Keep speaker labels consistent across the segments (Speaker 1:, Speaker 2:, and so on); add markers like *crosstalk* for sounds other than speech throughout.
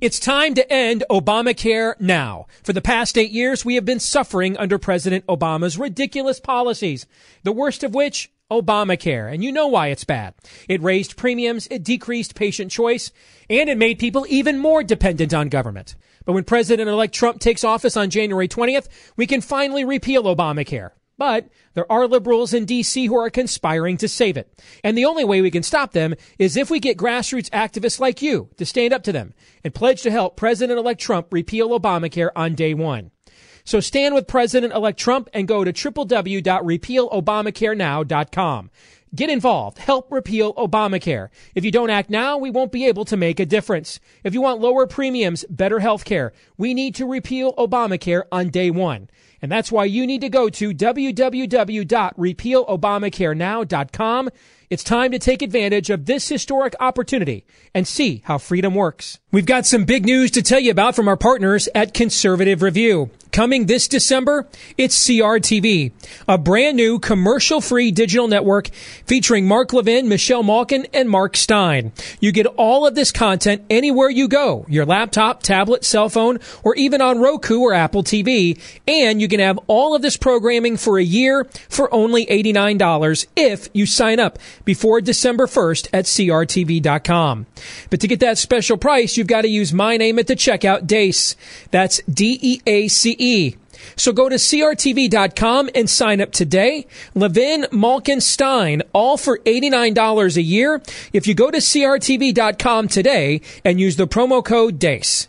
Speaker 1: It's time to end Obamacare now. For the past eight years, we have been suffering under President Obama's ridiculous policies, the worst of which Obamacare. And you know why it's bad. It raised premiums, it decreased patient choice, and it made people even more dependent on government. But when President elect Trump takes office on January 20th, we can finally repeal Obamacare. But there are liberals in DC who are conspiring to save it. And the only way we can stop them is if we get grassroots activists like you to stand up to them and pledge to help President elect Trump repeal Obamacare on day one. So stand with President elect Trump and go to www.repealobamacarenow.com. Get involved. Help repeal Obamacare. If you don't act now, we won't be able to make a difference. If you want lower premiums, better health care, we need to repeal Obamacare on day one. And that's why you need to go to www.repealobamacarenow.com. It's time to take advantage of this historic opportunity and see how freedom works. We've got some big news to tell you about from our partners at Conservative Review. Coming this December, it's CRTV, a brand new commercial free digital network featuring Mark Levin, Michelle Malkin, and Mark Steyn. You get all of this content anywhere you go, your laptop, tablet, cell phone, or even on Roku or Apple TV. And you can have all of this programming for a year for only $89 if you sign up before December 1st at CRTV.com. But to get that special price, you've got to use my name at the checkout, Deace. That's So go to CRTV.com and sign up today. Levin, Malkin, Steyn, all for $89 a year. If you go to CRTV.com today and use the promo code DEACE.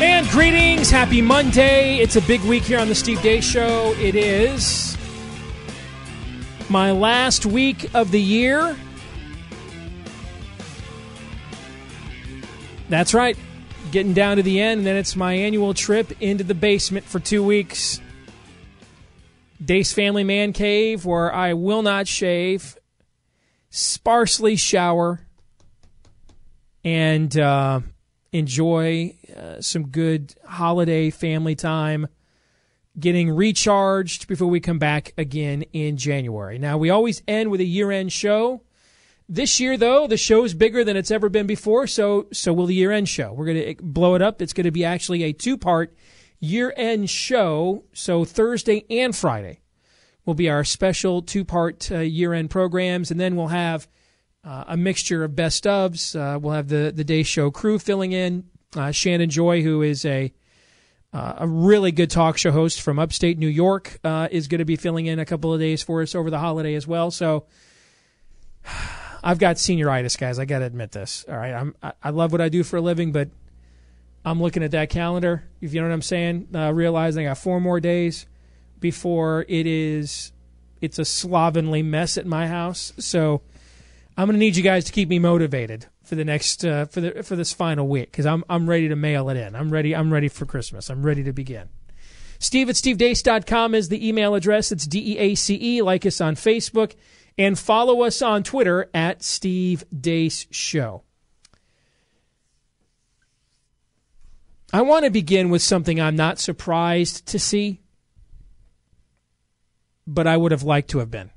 Speaker 1: And greetings. Happy Monday. It's a big week here on the Steve Deace Show. It is my last week of the year. That's right. Getting down to the end, and then it's my annual trip into the basement for two weeks. Deace Family Man Cave, where I will not shave, sparsely shower, and uh, enjoy uh, some good holiday family time, getting recharged before we come back again in January. Now, we always end with a year end show. This year, though, the show is bigger than it's ever been before, so so will the year end show. We're going to blow it up. It's going to be actually a two part year end show. So Thursday and Friday will be our special two part uh, year end programs, and then we'll have uh, a mixture of best ofs. Uh, we'll have the the day show crew filling in. Uh, Shannon Joy, who is a uh, a really good talk show host from upstate New York, uh, is going to be filling in a couple of days for us over the holiday as well. So *sighs* I've got senioritis, guys. I got to admit this. All right, I'm I, I love what I do for a living, but I'm looking at that calendar. If you know what I'm saying, uh, realizing I got four more days before it is it's a slovenly mess at my house. So I'm going to need you guys to keep me motivated for the next uh, for the for this final week because I'm I'm ready to mail it in. I'm ready. I'm ready for Christmas. I'm ready to begin. Steve at stevedeace.com is the email address. It's D E A C E. Like us on Facebook and follow us on Twitter at Steve Deace Show. I want to begin with something I'm not surprised to see, but I would have liked to have been.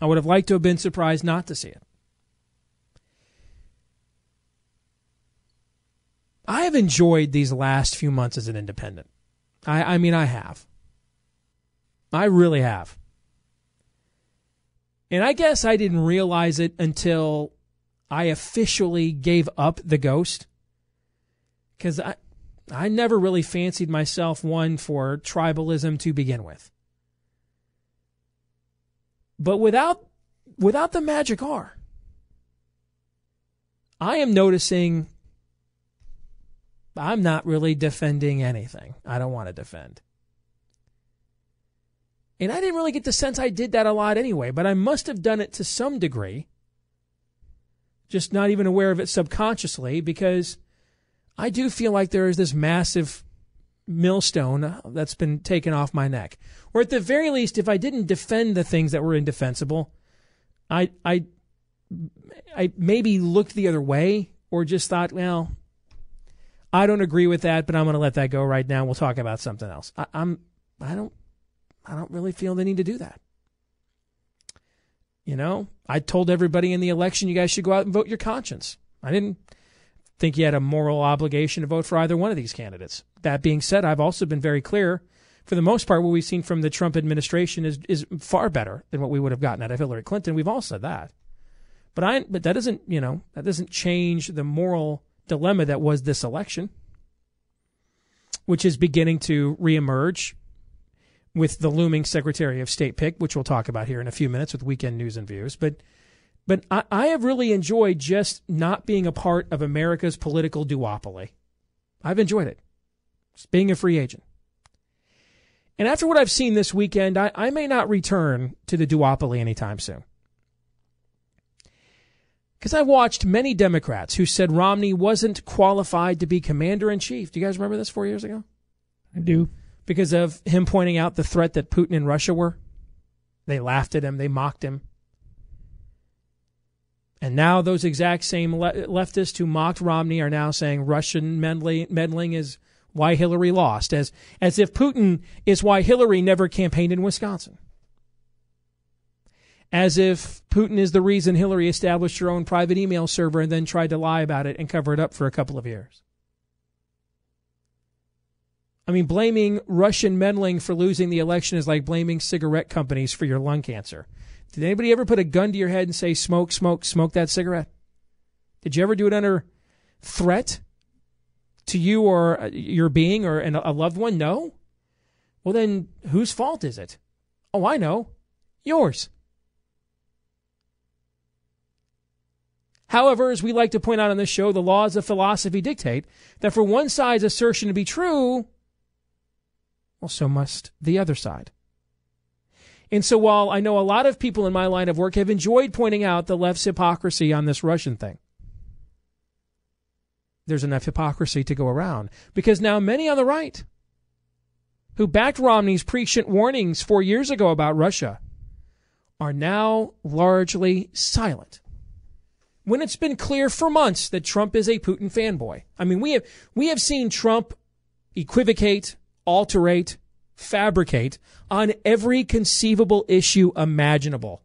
Speaker 1: I would have liked to have been surprised not to see it. I have enjoyed these last few months as an independent. I, I mean, I have. I really have. And I guess I didn't realize it until I officially gave up the ghost. Because I, I never really fancied myself one for tribalism to begin with. But without without the magic R, I am noticing I'm not really defending anything. I don't want to defend. And I didn't really get the sense I did that a lot anyway, but I must have done it to some degree. Just not even aware of it subconsciously because I do feel like there is this massive millstone that's been taken off my neck. Or at the very least, if I didn't defend the things that were indefensible, I I I maybe looked the other way or just thought, well, I don't agree with that, but I'm going to let that go right now. We'll talk about something else. I, I'm I don't I don't really feel the need to do that. You know, I told everybody in the election you guys should go out and vote your conscience. I didn't think you had a moral obligation to vote for either one of these candidates. That being said, I've also been very clear. For the most part, what we've seen from the Trump administration is is far better than what we would have gotten out of Hillary Clinton. We've all said that. But I but that doesn't, you know, that doesn't change the moral dilemma that was this election, which is beginning to reemerge with the looming Secretary of State pick, which we'll talk about here in a few minutes with weekend news and views. But but I, I have really enjoyed just not being a part of America's political duopoly. I've enjoyed it. Just being a free agent. And after what I've seen this weekend, I, I may not return to the duopoly anytime soon. Because I watched many Democrats who said Romney wasn't qualified to be commander in chief. Do you guys remember this four years ago?
Speaker 2: I do.
Speaker 1: Because of him pointing out the threat that Putin and Russia were. They laughed at him, they mocked him. And now those exact same le- leftists who mocked Romney are now saying Russian meddling, meddling is why Hillary lost, as, as if Putin is why Hillary never campaigned in Wisconsin. As if Putin is the reason Hillary established her own private email server and then tried to lie about it and cover it up for a couple of years. I mean, blaming Russian meddling for losing the election is like blaming cigarette companies for your lung cancer. Did anybody ever put a gun to your head and say, smoke, smoke, smoke that cigarette? Did you ever do it under threat to you or uh, your being or a loved one? No? Well, then whose fault is it? Oh, I know. Yours. However, as we like to point out on this show, the laws of philosophy dictate that for one side's assertion to be true, well, so must the other side. And so while I know a lot of people in my line of work have enjoyed pointing out the left's hypocrisy on this Russian thing, there's enough hypocrisy to go around because now many on the right who backed Romney's prescient warnings four years ago about Russia are now largely silent. When it's been clear for months that Trump is a Putin fanboy. I mean, we have, we have seen Trump equivocate, alterate, fabricate on every conceivable issue imaginable.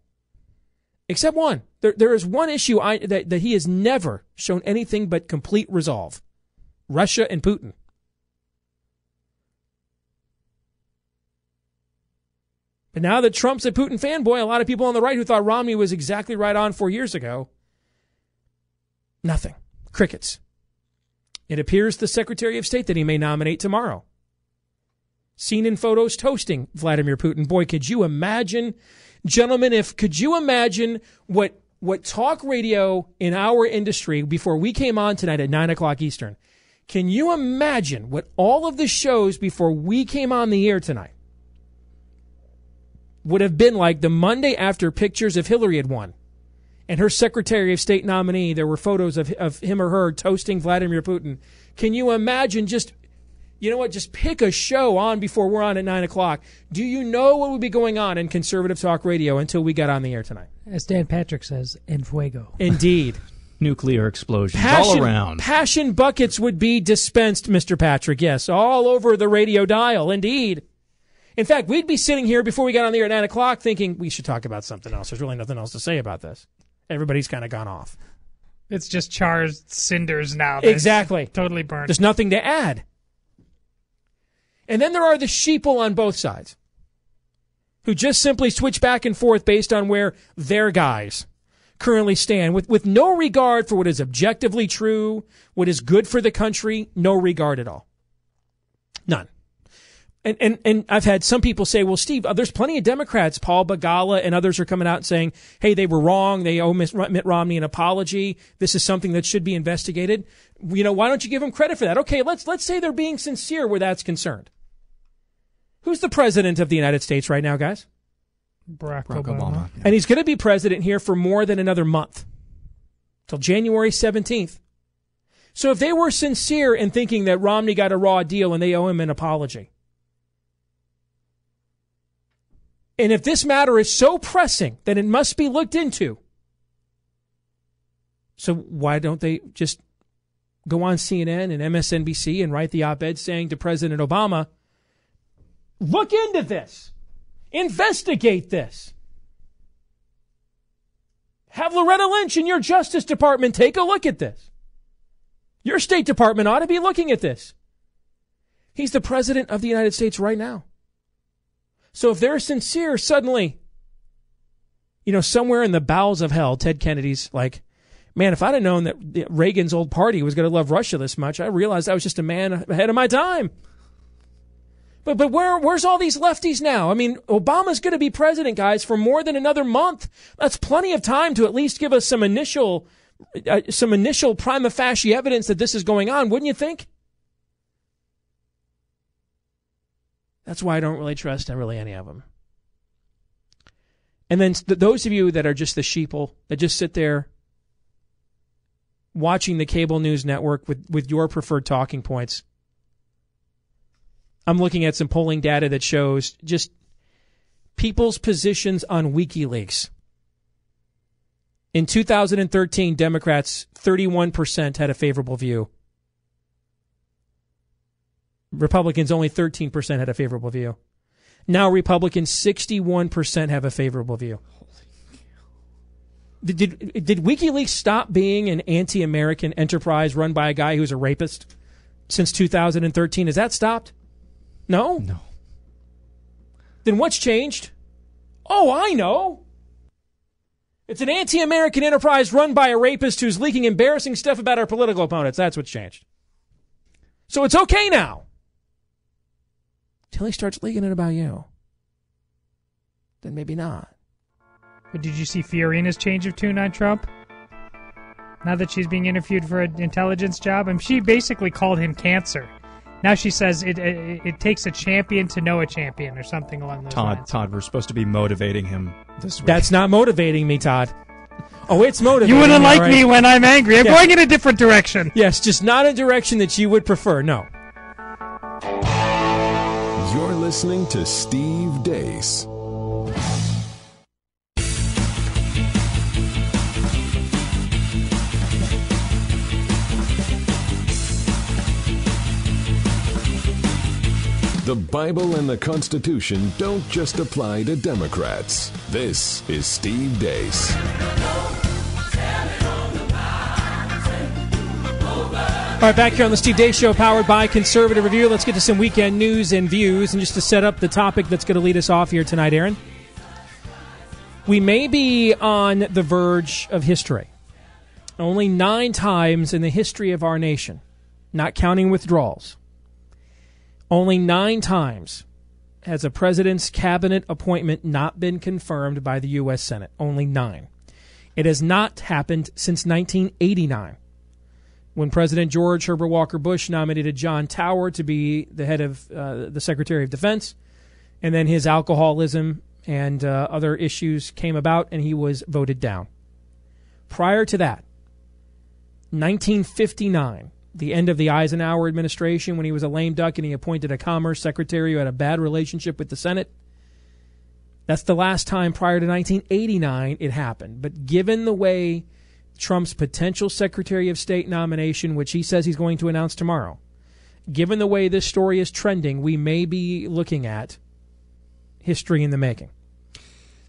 Speaker 1: Except one. There, there is one issue I, that, that he has never shown anything but complete resolve Russia and Putin. But now that Trump's a Putin fanboy, a lot of people on the right who thought Romney was exactly right on four years ago, nothing. Crickets. It appears the Secretary of State that he may nominate tomorrow seen in photos toasting Vladimir Putin. Boy, could you imagine, gentlemen, if could you imagine what what talk radio in our industry before we came on tonight at nine o'clock Eastern? Can you imagine what all of the shows before we came on the air tonight would have been like the Monday after pictures of Hillary had won? and her Secretary of State nominee, there were photos of, of him or her toasting Vladimir Putin. Can you imagine just you know what? Just pick a show on before we're on at nine o'clock. Do you know what would be going on in conservative talk radio until we got on the air tonight?
Speaker 2: As Dan Patrick says, en fuego.
Speaker 1: Indeed. *laughs*
Speaker 3: Nuclear explosions
Speaker 1: passion,
Speaker 3: all around.
Speaker 1: Passion buckets would be dispensed, Mr. Patrick. Yes, all over the radio dial. Indeed. In fact, we'd be sitting here before we got on the air at nine o'clock thinking we should talk about something else. There's really nothing else to say about this. Everybody's kind of gone off.
Speaker 2: It's just charred cinders now.
Speaker 1: Exactly.
Speaker 2: Totally burned.
Speaker 1: There's nothing to add. And then there are the sheeple on both sides who just simply switch back and forth based on where their guys currently stand with, with no regard for what is objectively true, what is good for the country, no regard at all. None. And, and, and I've had some people say, well, Steve, uh, there's plenty of Democrats, Paul Begala and others are coming out and saying, hey, they were wrong. They owe Mitt Romney an apology. This is something that should be investigated. You know, why don't you give them credit for that? Okay, let's, let's say they're being sincere where that's concerned. Who's the president of the United States right now, guys?
Speaker 2: Barack,
Speaker 3: Barack
Speaker 2: Obama.
Speaker 3: Obama. yeah.
Speaker 1: And he's going to be president here for more than another month, till January 17th. So if they were sincere in thinking that Romney got a raw deal and they owe him an apology, and if this matter is so pressing that it must be looked into, so why don't they just go on CNN and MSNBC and write the op ed saying to President Obama, look into this, investigate this? Have Loretta Lynch and your Justice Department take a look at this. Your State Department ought to be looking at this. He's the President of the United States right now. So if they're sincere, suddenly, you know, somewhere in the bowels of hell, Ted Kennedy's like, man, if I'd have known that Reagan's old party was going to love Russia this much, I realized I was just a man ahead of my time. But but where where's all these lefties now? I mean, Obama's going to be president, guys, for more than another month. That's plenty of time to at least give us some initial uh, some initial prima facie evidence that this is going on, wouldn't you think? That's why I don't really trust really any of them. And then th- those of you that are just the sheeple that just sit there watching the cable news network with, with your preferred talking points. I'm looking at some polling data that shows just people's positions on WikiLeaks. In 2013, Democrats 31% had a favorable view. Republicans only 13% had a favorable view. Now Republicans 61% have a favorable view. Did, did, did WikiLeaks stop being an anti American enterprise run by a guy who's a rapist since 2013? Has that stopped? No?
Speaker 3: No.
Speaker 1: Then what's changed? Oh, I know. It's an anti American enterprise run by a rapist who's leaking embarrassing stuff about our political opponents. That's what's changed. So it's okay now. Till he starts leaking it about you. Then maybe not.
Speaker 2: But did you see Fiorina's change of tune on Trump? Now that she's being interviewed for an intelligence job, and she basically called him cancer. Now she says it, it it takes a champion to know a champion, or something along those
Speaker 3: Todd,
Speaker 2: lines.
Speaker 3: Todd, we're supposed to be motivating him this week.
Speaker 1: That's not motivating me, Todd. Oh, it's motivating.
Speaker 2: You wouldn't
Speaker 1: me,
Speaker 2: like
Speaker 1: right.
Speaker 2: me when I'm angry. I'm
Speaker 1: Yeah.
Speaker 2: going in a different direction.
Speaker 1: Yes, just not a direction that you would prefer. No.
Speaker 4: You're listening to Steve Deace. The Bible and the Constitution don't just apply to Democrats. This is Steve Deace.
Speaker 1: All right, back here on the Steve Deace Show, powered by Conservative Review. Let's get to some weekend news and views. And just to set up the topic that's going to lead us off here tonight, Aaron, we may be on the verge of history. Only nine times in the history of our nation, not counting withdrawals, only nine times has a president's cabinet appointment not been confirmed by the U.S. Senate. Only nine. It has not happened since 1989 when President George Herbert Walker Bush nominated John Tower to be the head of uh, the Secretary of Defense, and then his alcoholism and uh, other issues came about, and he was voted down. Prior to that, 1959, the end of the Eisenhower administration, when he was a lame duck and he appointed a Commerce Secretary who had a bad relationship with the Senate. That's the last time prior to 1989 it happened. But given the way Trump's potential Secretary of State nomination, which he says he's going to announce tomorrow, given the way this story is trending, we may be looking at history in the making.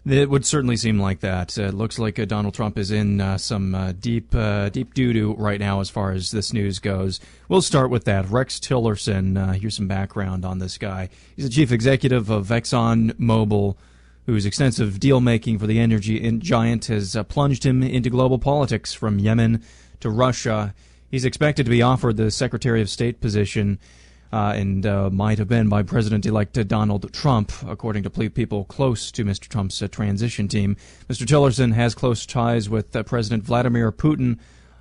Speaker 3: It would certainly seem like that. Uh, it looks like uh, Donald Trump is in uh, some uh, deep, uh, deep doo doo right now as far as this news goes. We'll start with that. Rex Tillerson. Uh, here's some background on this guy. He's the chief executive of Exxon Mobil, whose extensive deal making for the energy giant has plunged him into global politics from Yemen to Russia. He's expected to be offered the Secretary of State position uh, and uh, might have been by President-elect Donald Trump, according to people close to Mr. Trump's uh, transition team. Mr. Tillerson has close ties with uh, President Vladimir Putin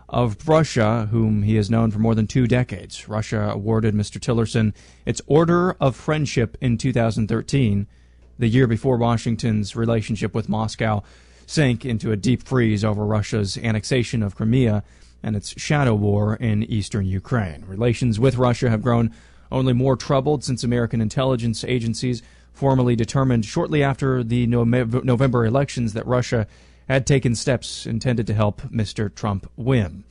Speaker 3: of Russia, whom he has known for more than two decades. Russia awarded Mr. Tillerson its Order of Friendship in 2013, the year before Washington's relationship with Moscow sank into a deep freeze over Russia's annexation of Crimea and its shadow war in eastern Ukraine. Relations with Russia have grown only more troubled since American intelligence agencies formally determined shortly after the November elections that Russia had taken steps intended to help Mr. Trump win.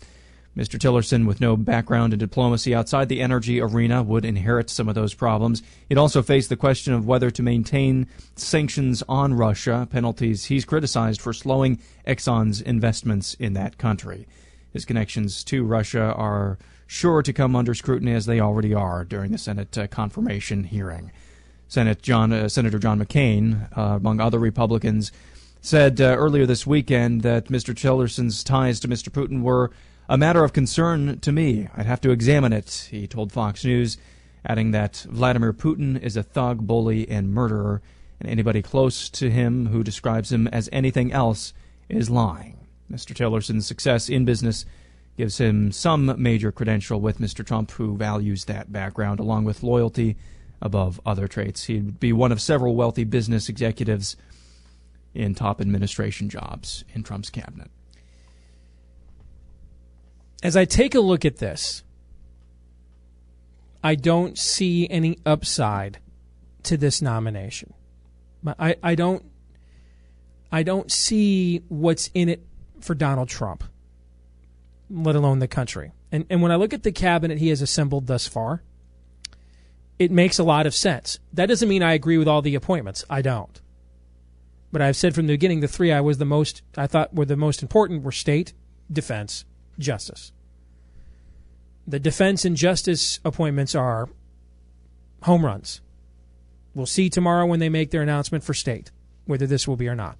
Speaker 3: Mr. Tillerson, with no background in diplomacy outside the energy arena, would inherit some of those problems. He'd also face the question of whether to maintain sanctions on Russia, penalties he's criticized for slowing Exxon's investments in that country. His connections to Russia are sure to come under scrutiny as they already are during the Senate uh, confirmation hearing. Senate John, uh, Senator John McCain, uh, among other Republicans, said uh, earlier this weekend that Mr. Tillerson's ties to Mr. Putin were a matter of concern to me. I'd have to examine it, he told Fox News, adding that Vladimir Putin is a thug, bully, and murderer, and anybody close to him who describes him as anything else is lying. Mr. Tillerson's success in business gives him some major credential with Mr. Trump, who values that background along with loyalty above other traits. He'd be one of several wealthy business executives in top administration jobs in Trump's cabinet.
Speaker 1: As I take a look at this, I don't see any upside to this nomination. I, I don't I don't see what's in it for Donald Trump, let alone the country. And and when I look at the cabinet he has assembled thus far, it makes a lot of sense. That doesn't mean I agree with all the appointments. I don't. But I've said from the beginning the three I was the most I thought were the most important were state, defense, justice. The defense and justice appointments are home runs. We'll see tomorrow when they make their announcement for state whether this will be or not.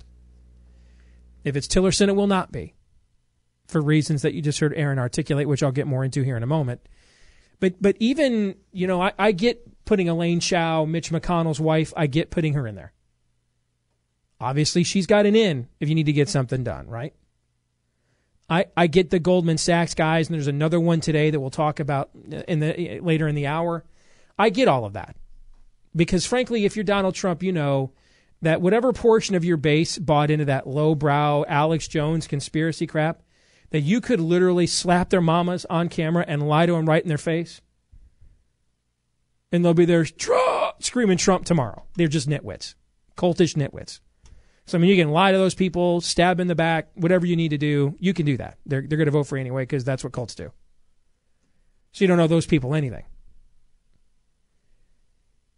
Speaker 1: If it's Tillerson, it will not be for reasons that you just heard Aaron articulate, which I'll get more into here in a moment. But but even you know I, I get putting Elaine Chao, Mitch McConnell's wife, I get putting her in there. Obviously, she's got an in if you need to get something done, right? I, I get the Goldman Sachs guys, and there's another one today that we'll talk about in the later in the hour. I get all of that because, frankly, if you're Donald Trump, you know that whatever portion of your base bought into that lowbrow Alex Jones conspiracy crap, that you could literally slap their mamas on camera and lie to them right in their face, and they'll be there screaming Trump tomorrow. They're just nitwits, cultish nitwits. So I mean, you can lie to those people, stab in the back, whatever you need to do. You can do that. They're they're going to vote for you anyway because that's what cults do. So you don't know those people anything.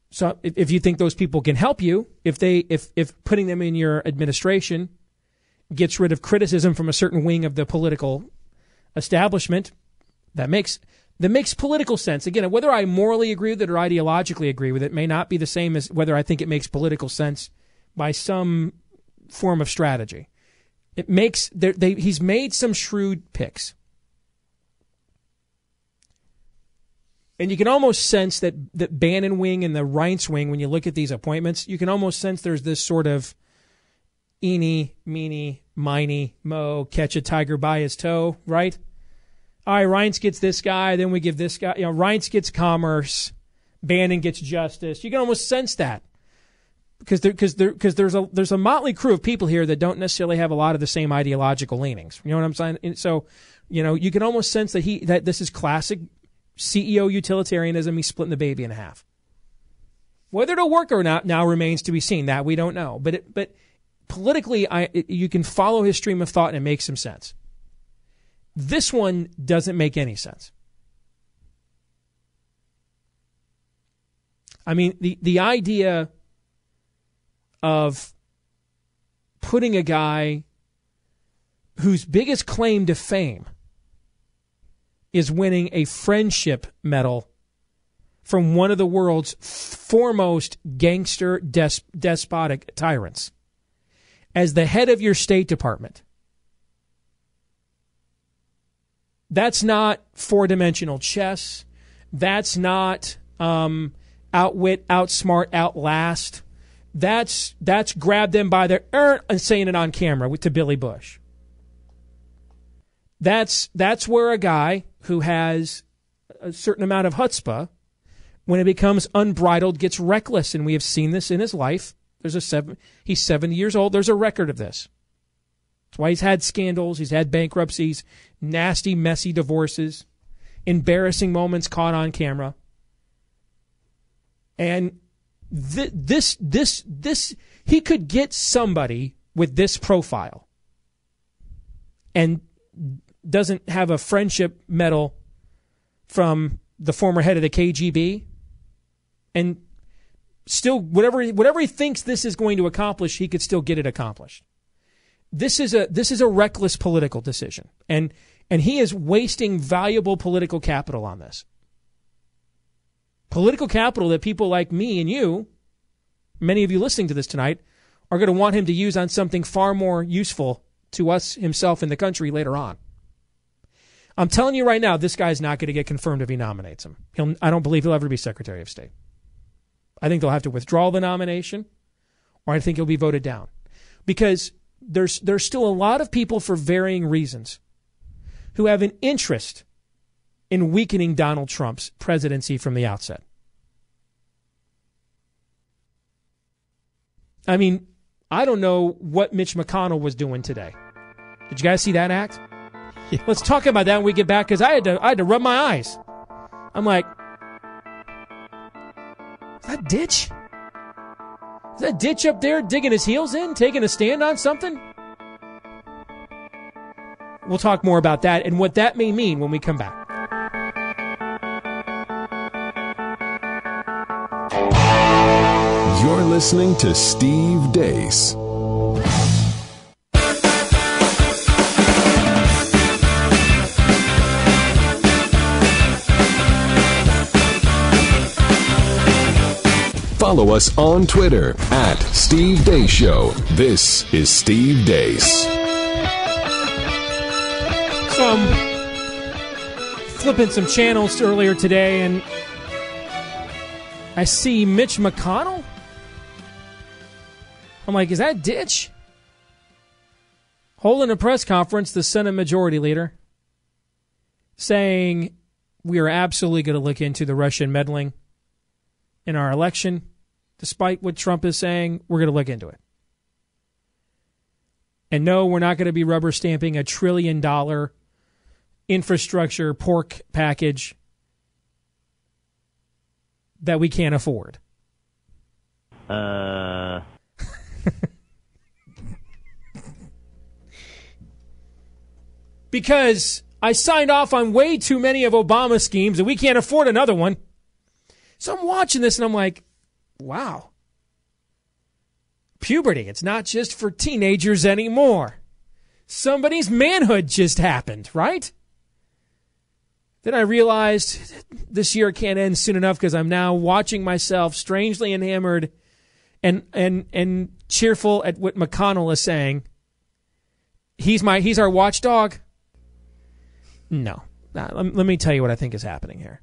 Speaker 1: So if, if you think those people can help you, if they if if putting them in your administration gets rid of criticism from a certain wing of the political establishment, that makes that makes political sense. Again, whether I morally agree with it or ideologically agree with it may not be the same as whether I think it makes political sense by some form of strategy. It makes they, he's made some shrewd picks. And you can almost sense that that Bannon wing and the Reince wing, when you look at these appointments, you can almost sense there's this sort of eeny, meeny, miny, mo, catch a tiger by his toe, right? All right, Reince gets this guy, then we give this guy, you know, Reince gets commerce, Bannon gets justice. You can almost sense that because there, cause there, cause there's a there's a motley crew of people here that don't necessarily have a lot of the same ideological leanings. You know what I'm saying? And so, you know, you can almost sense that he that this is classic CEO utilitarianism. He's splitting the baby in half. Whether it'll work or not now remains to be seen. That we don't know. But it, but politically, I you can follow his stream of thought and it makes some sense. This one doesn't make any sense. I mean, the the idea of putting a guy whose biggest claim to fame is winning a friendship medal from one of the world's foremost gangster des- despotic tyrants as the head of your State Department. That's not four dimensional chess. That's not um, outwit, outsmart, outlast. That's that's grab them by their er, and saying it on camera to Billy Bush. That's that's where a guy who has a certain amount of chutzpah, when it becomes unbridled, gets reckless, and we have seen this in his life. There's a seven. He's 70 years old. There's a record of this. That's why he's had scandals. He's had bankruptcies, nasty, messy divorces, embarrassing moments caught on camera. And th- this, this, this, he could get somebody with this profile and doesn't have a friendship medal from the former head of the KGB and still whatever whatever he thinks this is going to accomplish he could still get it accomplished this is a this is a reckless political decision and and he is wasting valuable political capital on this political capital that people like me and you many of you listening to this tonight are going to want him to use on something far more useful to us himself in the country later on I'm telling you right now, this guy's not going to get confirmed if he nominates him. He'll, I don't believe he'll ever be Secretary of State. I think they'll have to withdraw the nomination, or I think he'll be voted down, because there's there's still a lot of people for varying reasons who have an interest in weakening Donald Trump's presidency from the outset. I mean, I don't know what Mitch McConnell was doing today. Did you guys see that act? Let's talk about that when we get back because I had to I had to rub my eyes. I'm like, that ditch? Is that ditch up there digging his heels in, taking a stand on something? We'll talk more about that and what that may mean when we come back.
Speaker 4: You're listening to Steve Deace. Follow us on Twitter at Steve Deace Show. This is Steve Deace.
Speaker 1: So I'm flipping some channels earlier today, and I see Mitch McConnell. I'm like, is that Ditch? Holding a press conference, the Senate Majority Leader saying we are absolutely going to look into the Russian meddling in our election despite what Trump is saying, we're going to look into it. And no, we're not going to be rubber stamping a trillion dollar infrastructure pork package that we can't afford.
Speaker 5: Uh. *laughs*
Speaker 1: because I signed off on way too many of Obama's schemes and we can't afford another one. So I'm watching this and I'm like, wow. Puberty, it's not just for teenagers anymore. Somebody's manhood just happened, right? Then I realized this year can't end soon enough because I'm now watching myself strangely enamored and and and cheerful at what McConnell is saying. He's my he's our watchdog. No, let, let me tell you what I think is happening here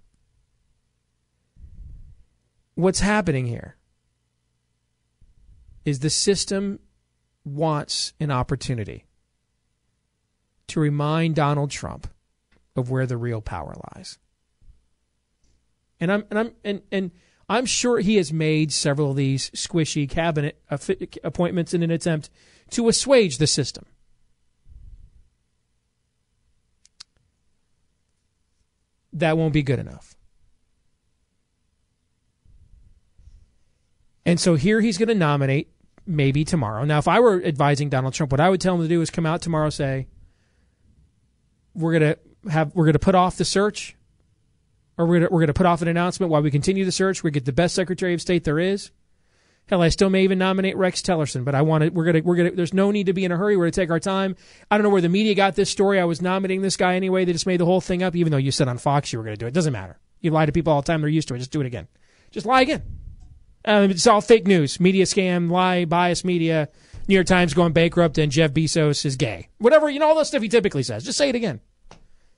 Speaker 1: what's happening here is the system wants an opportunity to remind Donald Trump of where the real power lies. And I'm and I'm and, and I'm sure he has made several of these squishy cabinet appointments in an attempt to assuage the system. That won't be good enough. And so here he's going to nominate maybe tomorrow. Now, if I were advising Donald Trump, what I would tell him to do is come out tomorrow, say, we're going to have, we're going to put off the search or we're going to, we're to put off an announcement while we continue the search. We get the best Secretary of State there is. Hell, I still may even nominate Rex Tillerson, but I want to. We're gonna. We're gonna. There's no need to be in a hurry. We're gonna take our time. I don't know where the media got this story. I was nominating this guy anyway. They just made the whole thing up, even though you said on Fox you were gonna do it. Doesn't matter. You lie to people all the time. They're used to it. Just do it again. Just lie again. Um, it's all fake news, media scam, lie, bias media. New York Times going bankrupt, and Jeff Bezos is gay. Whatever you know, all that stuff he typically says. Just say it again,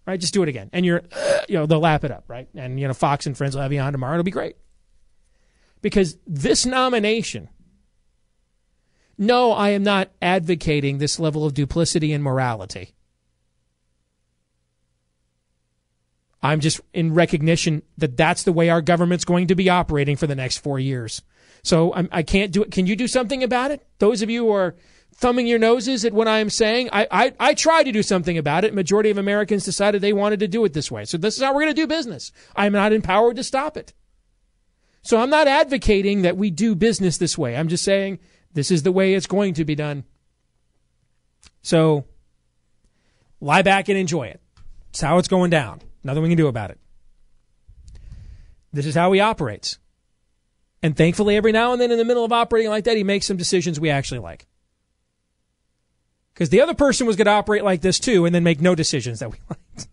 Speaker 1: right? Just do it again, and you're, uh, you know, they'll lap it up, right? And you know, Fox and Friends will have you on tomorrow. It'll be great because this nomination. No, I am not advocating this level of duplicity and morality. I'm just in recognition that that's the way our government's going to be operating for the next four years. So I'm, I can not do it. Can you do something about it? Those of you who are thumbing your noses at what I am saying, I, I, I tried to do something about it. Majority of Americans decided they wanted to do it this way. So this is how we're going to do business. I'm not empowered to stop it. So I'm not advocating that we do business this way. I'm just saying this is the way it's going to be done. So lie back and enjoy it. It's how it's going down. Nothing we can do about it. This is how he operates. And thankfully, every now and then in the middle of operating like that, he makes some decisions we actually like. Because the other person was going to operate like this too and then make no decisions that we *laughs* liked.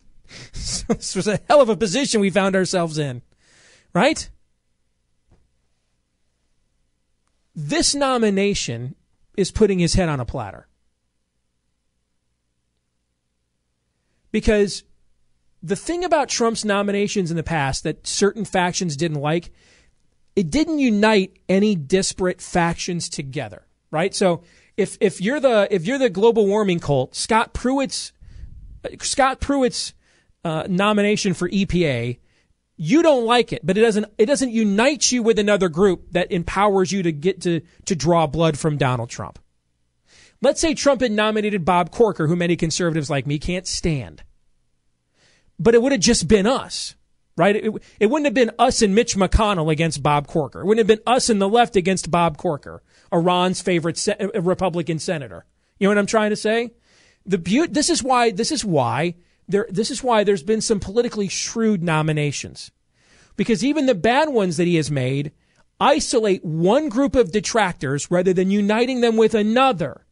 Speaker 1: so this was a hell of a position we found ourselves in. Right? This nomination is putting his head on a platter. Because the thing about Trump's nominations in the past that certain factions didn't like, it didn't unite any disparate factions together, right? So if if you're the if you're the global warming cult, Scott Pruitt's Scott Pruitt's uh, nomination for EPA, you don't like it, but it doesn't it doesn't unite you with another group that empowers you to get to to draw blood from Donald Trump. Let's say Trump had nominated Bob Corker, who many conservatives like me can't stand. But it would have just been us, right? It, it wouldn't have been us and Mitch McConnell against Bob Corker. It wouldn't have been us and the left against Bob Corker, Iran's favorite se- uh, uh, Republican senator. You know what I'm trying to say? The be- this is why this is why there this is why there's been some politically shrewd nominations. Because even the bad ones that he has made isolate one group of detractors rather than uniting them with another.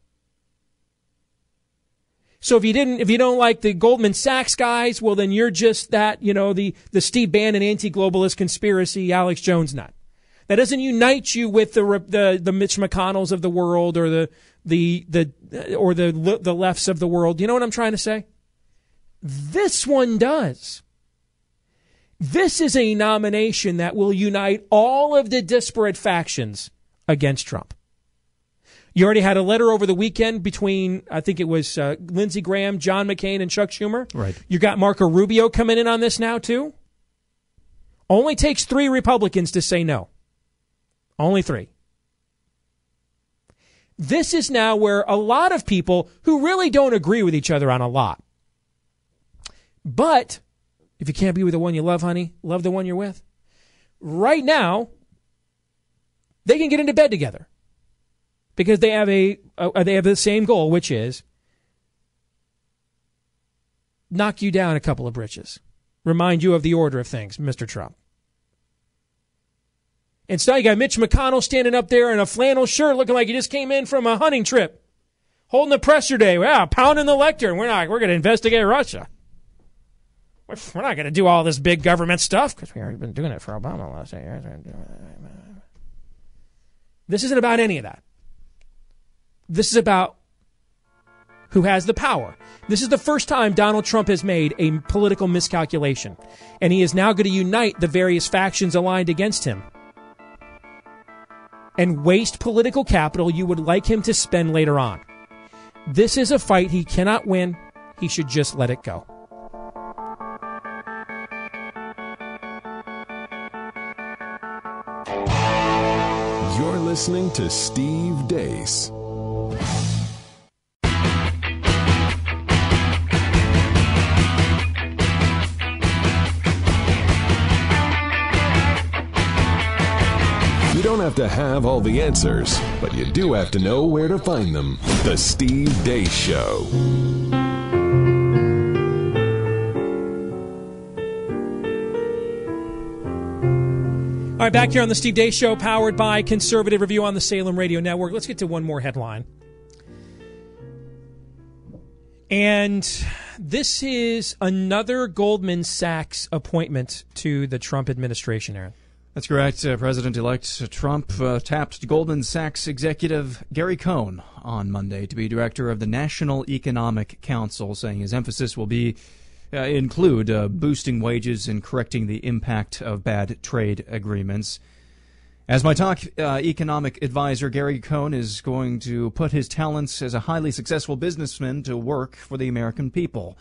Speaker 1: So if you didn't, if you don't like the Goldman Sachs guys, well, then you're just that, you know, the, the Steve Bannon anti-globalist conspiracy Alex Jones nut. That doesn't unite you with the, the, the Mitch McConnells of the world or the, the, the, or the, the lefts of the world. You know what I'm trying to say? This one does. This is a nomination that will unite all of the disparate factions against Trump. You already had a letter over the weekend between, I think it was uh, Lindsey Graham, John McCain, and Chuck Schumer.
Speaker 3: Right.
Speaker 1: You got Marco Rubio coming in on this now, too. Only takes three Republicans to say no. Only three. This is now where a lot of people who really don't agree with each other on a lot. But if you can't be with the one you love, honey, love the one you're with. Right now, they can get into bed together because they have a uh, they have the same goal, which is knock you down a couple of britches, remind you of the order of things, Mr. Trump. And so you got Mitch McConnell standing up there in a flannel shirt, looking like he just came in from a hunting trip, holding the presser day, wow, pounding the lectern. We're not we're going to investigate Russia. We're not going to do all this big government stuff because we already been doing it for Obama last eight years. *laughs* This isn't about any of that. This is about who has the power. This is the first time Donald Trump has made a political miscalculation, and he is now going to unite the various factions aligned against him and waste political capital you would like him to spend later on. This is a fight he cannot win. He should just let it go.
Speaker 4: You're listening to Steve Deace. Have to have all the answers, but you do have to know where to find them. The Steve Deace Show.
Speaker 1: All right, back here on the Steve Deace Show, powered by Conservative Review on the Salem Radio Network. Let's get to one more headline. And this is another Goldman Sachs appointment to the Trump administration, Aaron.
Speaker 3: That's correct. Uh, President elect Trump uh, tapped Goldman Sachs executive Gary Cohn on Monday to be director of the National Economic Council, saying his emphasis will be uh, include uh, boosting wages and correcting the impact of bad trade agreements. As my talk uh, economic advisor, Gary Cohn is going to put his talents as a highly successful businessman to work for the American people.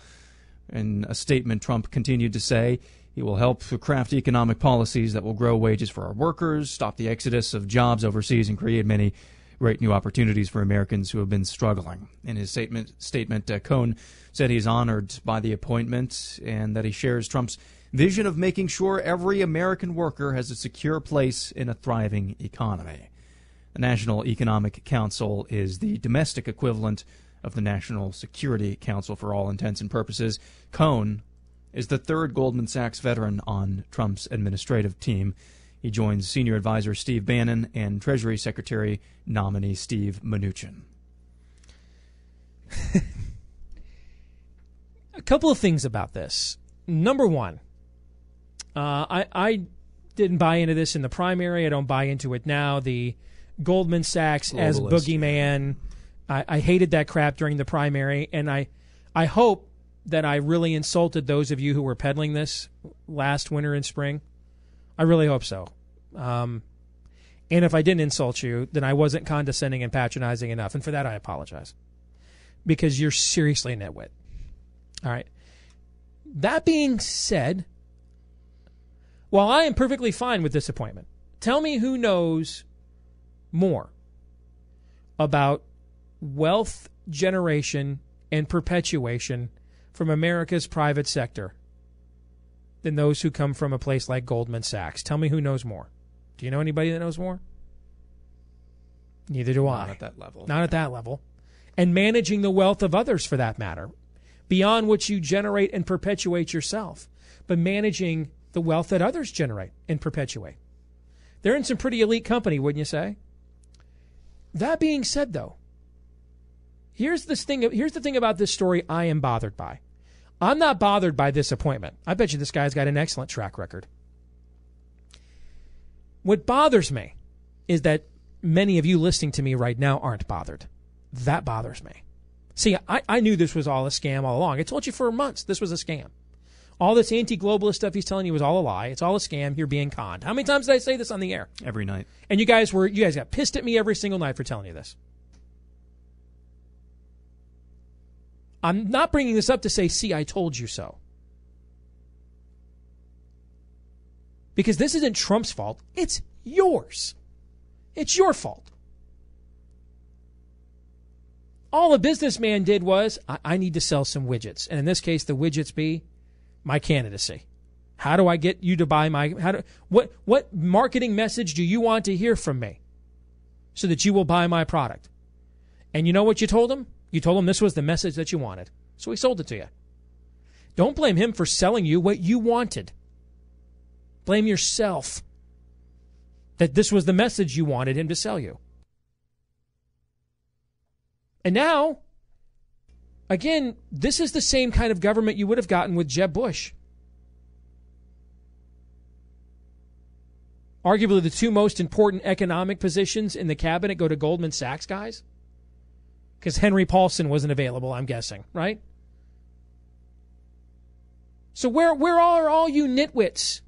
Speaker 3: In a statement, Trump continued to say he will help craft economic policies that will grow wages for our workers, stop the exodus of jobs overseas, and create many great new opportunities for Americans who have been struggling. In his statement, statement uh, Cohn said he's honored by the appointment and that he shares Trump's vision of making sure every American worker has a secure place in a thriving economy. The National Economic Council is the domestic equivalent of the National Security Council for all intents and purposes. Cohn is the third Goldman Sachs veteran on Trump's administrative team. He joins senior advisor Steve Bannon and Treasury Secretary nominee Steve Mnuchin. *laughs*
Speaker 1: a couple of things about this. Number one, uh, I, I didn't buy into this in the primary. I don't buy into it now. The Goldman Sachs as
Speaker 3: Globalist.
Speaker 1: boogeyman. I, I hated that crap during the primary, and I, I hope that I really insulted those of you who were peddling this last winter and spring. I really hope so. Um, and if I didn't insult you, then I wasn't condescending and patronizing enough, and for that I apologize, because you're seriously a nitwit. All right. That being said, while I am perfectly fine with disappointment, tell me who knows more about wealth generation and perpetuation from America's private sector than those who come from a place like Goldman Sachs. Tell me who knows more. Do you know anybody that knows more? Neither do I.
Speaker 3: Not at that level.
Speaker 1: Not at that level. And managing the wealth of others for that matter, beyond what you generate and perpetuate yourself, but managing the wealth that others generate and perpetuate. They're in some pretty elite company, wouldn't you say? That being said, though, here's this thing. Here's the thing about this story I am bothered by. I'm not bothered by this appointment. I bet you this guy's got an excellent track record. What bothers me is that many of you listening to me right now aren't bothered. That bothers me. See, I, I knew this was all a scam all along. I told you for months this was a scam. All this anti globalist stuff he's telling you was all a lie. It's all a scam. You're being conned. How many times did I say this on the air?
Speaker 3: Every night.
Speaker 1: And you guys were you guys got pissed at me every single night for telling you this. I'm not bringing this up to say, see, I told you so. Because this isn't Trump's fault, it's yours. It's your fault. All a businessman did was, I, I need to sell some widgets. And in this case, the widgets be my candidacy. How do I get you to buy my how do what what marketing message do you want to hear from me so that you will buy my product? And you know what you told him? You told him this was the message that you wanted. So he sold it to you. Don't blame him for selling you what you wanted. Blame yourself that this was the message you wanted him to sell you. And now, again, this is the same kind of government you would have gotten with Jeb Bush. Arguably, the two most important economic positions in the cabinet go to Goldman Sachs guys. Because Henry Paulson wasn't available, I'm guessing, right? So where where are all you nitwits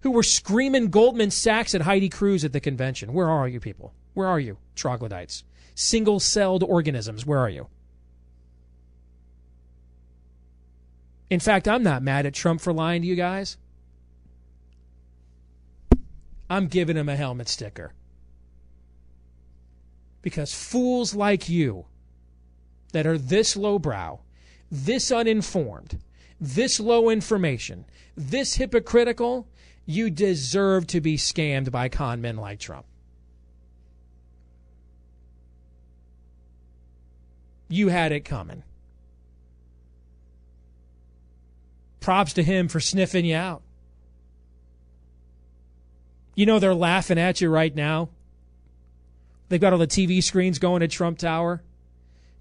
Speaker 1: who were screaming Goldman Sachs at Heidi Cruz at the convention? Where are you people? Where are you, troglodytes? Single celled organisms, where are you? In fact, I'm not mad at Trump for lying to you guys. I'm giving him a helmet sticker. Because fools like you that are this lowbrow, this uninformed, this low information, this hypocritical, you deserve to be scammed by con men like Trump. You had it coming. Props to him for sniffing you out. You know they're laughing at you right now. They've got all the TV screens going at Trump Tower.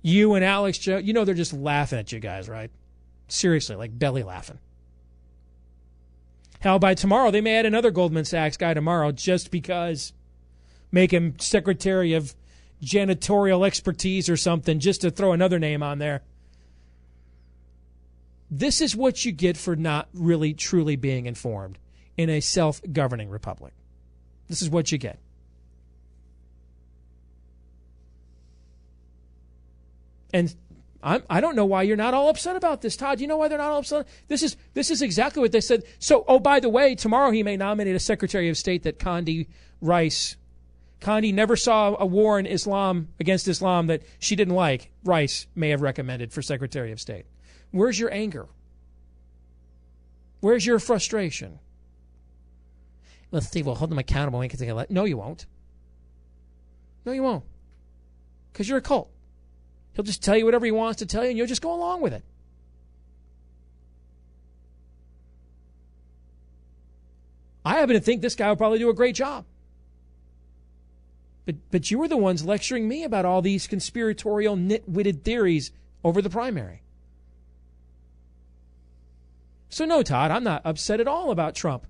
Speaker 1: You and Alex Joe, you know they're just laughing at you guys, right? Seriously, like belly laughing. Hell, by tomorrow they may add another Goldman Sachs guy tomorrow just because make him secretary of janitorial expertise or something just to throw another name on there. This is what you get for not really truly being informed in a self governing republic. This is what you get. And I'm, I don't know why you're not all upset about this, Todd. You know why they're not all upset? This is this is exactly what they said. So, oh, by the way, tomorrow he may nominate a Secretary of State that Condi Rice. Condi never saw a war in Islam against Islam that she didn't like. Rice may have recommended for Secretary of State. Where's your anger? Where's your frustration? Well, Steve, we'll hold them accountable. No, you won't. No, you won't. Because you're a cult. He'll just tell you whatever he wants to tell you, and you'll just go along with it. I happen to think this guy will probably do a great job. But, but you were the ones lecturing me about all these conspiratorial, nit-witted theories over the primary. So, no, Todd, I'm not upset at all about Trump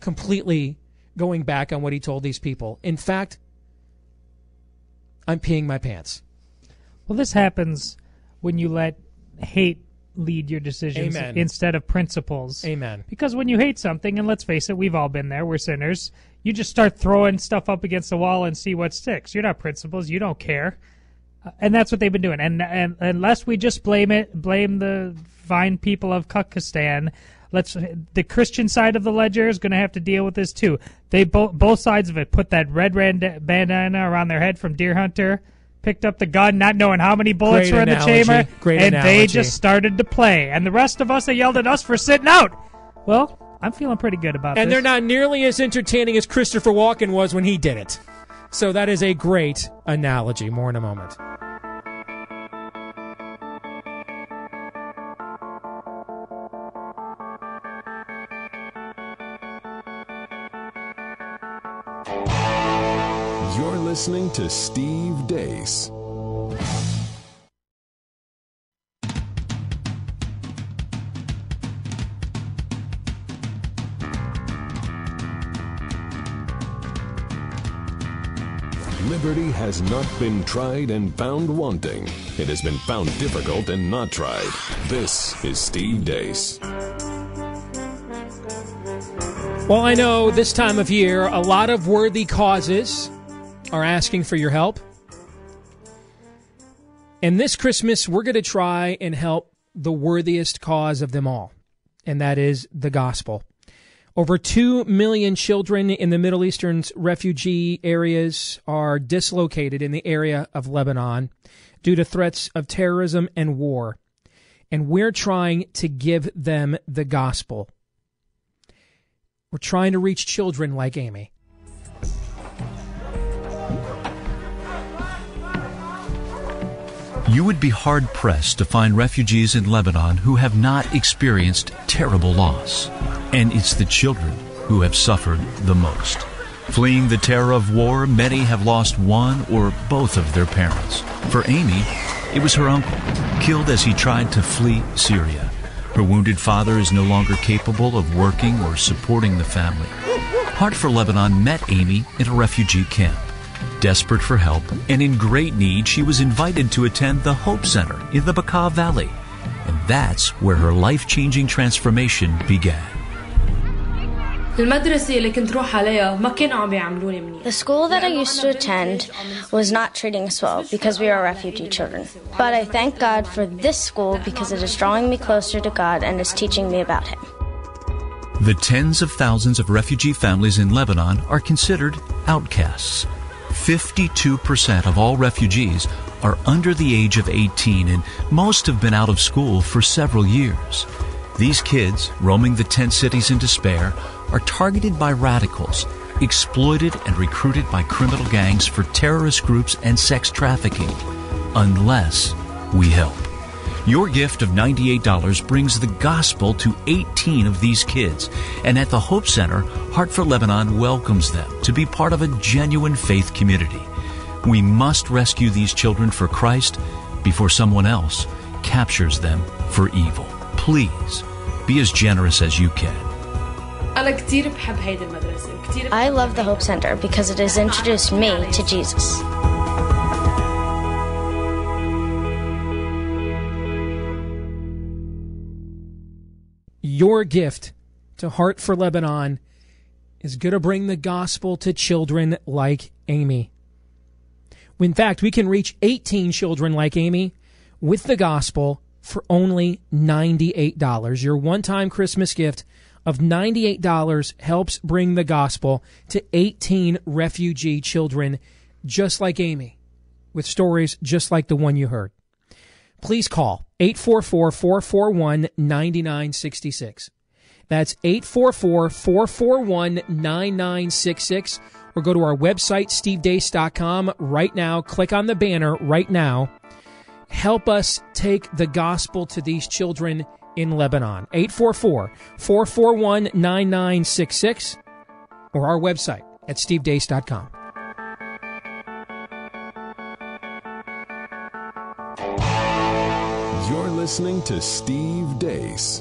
Speaker 1: completely going back on what he told these people. In fact, I'm peeing my pants.
Speaker 2: Well, this happens when you let hate lead your decisions
Speaker 1: Amen.
Speaker 2: instead of principles.
Speaker 1: Amen.
Speaker 2: Because when you hate something, and let's face it, we've all been there, we're sinners, you just start throwing stuff up against the wall and see what sticks. You're not principles, you don't care. Uh, and that's what they've been doing. And, and unless we just blame it, blame the fine people of Kyrgyzstan, let's the Christian side of the ledger is going to have to deal with this too. They both both sides of it put that red bandana around their head from Deer Hunter picked up the gun, not knowing how many bullets
Speaker 1: Great
Speaker 2: were in
Speaker 1: analogy.
Speaker 2: the chamber,
Speaker 1: Great
Speaker 2: and
Speaker 1: analogy.
Speaker 2: they just started to play. And the rest of us, they yelled at us for sitting out. Well, I'm feeling pretty good about
Speaker 1: And
Speaker 2: this.
Speaker 1: they're not nearly as entertaining as Christopher Walken was when he did it. So that is a great analogy. More in a moment.
Speaker 4: You're listening to Steve Deace. Liberty has not been tried and found wanting. It has been found difficult and not tried. This is Steve Deace.
Speaker 1: Well, I know this time of year, a lot of worthy causes are asking for your help. And this Christmas, we're going to try and help the worthiest cause of them all, and that is the gospel. Over 2 million children in the Middle Eastern's refugee areas are dislocated in the area of Lebanon due to threats of terrorism and war. And we're trying to give them the gospel. We're trying to reach children like Amy.
Speaker 5: You would be hard pressed to find refugees in Lebanon who have not experienced terrible loss. And it's the children who have suffered the most. Fleeing the terror of war, many have lost one or both of their parents. For Amy, it was her uncle, killed as he tried to flee Syria. Her wounded father is no longer capable of working or supporting the family. Heart for Lebanon met Amy in a refugee camp. Desperate for help and in great need, she was invited to attend the Hope Center in the Bekaa Valley. And that's where her life changing transformation began.
Speaker 6: The school that I used to attend was not treating us well because we are refugee children. But I thank God for this school because it is drawing me closer to God and is teaching me about Him.
Speaker 5: The tens of thousands of refugee families in Lebanon are considered outcasts. 52% of all refugees are under the age of 18 and most have been out of school for several years. These kids, roaming the tent cities in despair, are targeted by radicals, exploited and recruited by criminal gangs for terrorist groups and sex trafficking, unless we help. Your gift of $98 brings the gospel to 18 of these kids. And at the Hope Center, Heart for Lebanon welcomes them to be part of a genuine faith community. We must rescue these children for Christ before someone else captures them for evil. Please be as generous as you can.
Speaker 6: I love the Hope Center because it has introduced me to Jesus.
Speaker 1: Your gift to Heart for Lebanon is going to bring the gospel to children like Amy. In fact, we can reach 18 children like Amy with the gospel for only $98. Your one time Christmas gift of $98 helps bring the gospel to 18 refugee children just like Amy, with stories just like the one you heard. Please call 844 441 9966. That's 844 441 9966. Or go to our website, stevedeace.com, right now. Click on the banner right now. Help us take the gospel to these children in Lebanon. 844 441 9966. Or our website at stevedeace.com.
Speaker 4: listening to Steve Deace.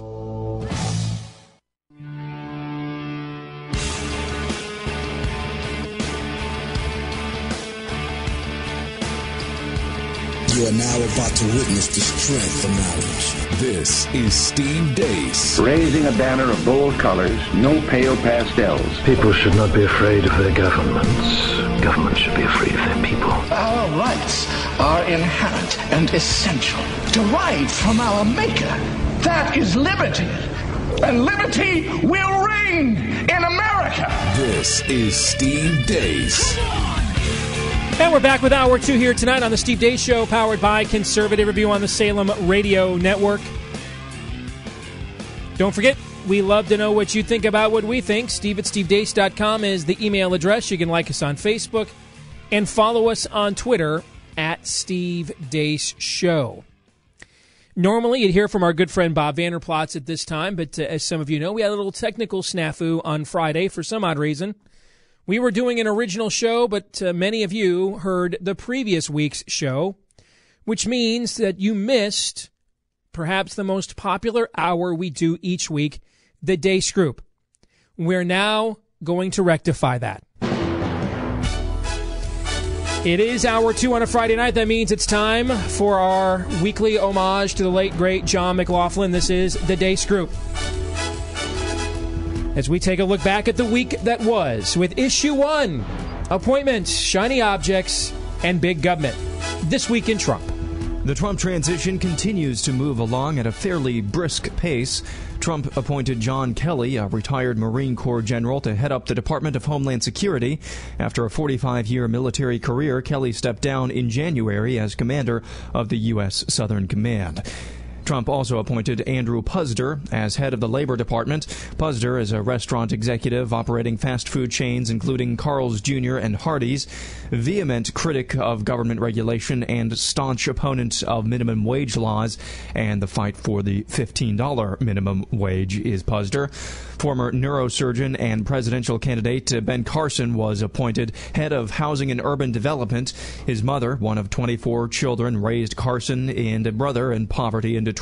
Speaker 7: You are now about to witness the strength of knowledge.
Speaker 4: This is Steve Deace.
Speaker 8: Raising a banner of bold colors, no pale pastels.
Speaker 9: People should not be afraid of their governments. Governments should be afraid of their people.
Speaker 10: Our rights are inherent and essential, derived from our Maker. That is liberty. And liberty will reign in America.
Speaker 4: This is Steve Deace.
Speaker 1: And we're back with hour two here tonight on the Steve Deace Show, powered by Conservative Review on the Salem Radio Network. Don't forget, we love to know what you think about what we think. Steve at stevedeace.com is the email address. You can like us on Facebook and follow us on Twitter at Steve Deace Show. Normally, you'd hear from our good friend Bob Vander Plaats at this time, but uh, as some of you know, we had a little technical snafu on Friday for some odd reason. We were doing an original show, but uh, many of you heard the previous week's show, which means that you missed perhaps the most popular hour we do each week, the Deace Group. We're now going to rectify that. It is hour two on a Friday night. That means it's time for our weekly homage to the late, great John McLaughlin. This is the Deace Group. As we take a look back at the week that was with issue one appointments, shiny objects, and big government. This week in Trump.
Speaker 3: The Trump transition continues to move along at a fairly brisk pace. Trump appointed John Kelly, a retired Marine Corps general, to head up the Department of Homeland Security. After a 45 year military career, Kelly stepped down in January as commander of the U.S. Southern Command. Trump also appointed Andrew Puzder as head of the Labor Department. Puzder is a restaurant executive operating fast food chains including Carl's Jr. and Hardee's, vehement critic of government regulation and staunch opponent of minimum wage laws and the fight for the $15 minimum wage is Puzder. Former neurosurgeon and presidential candidate Ben Carson was appointed head of housing and urban development. His mother, one of 24 children, raised Carson and a brother in poverty in Detroit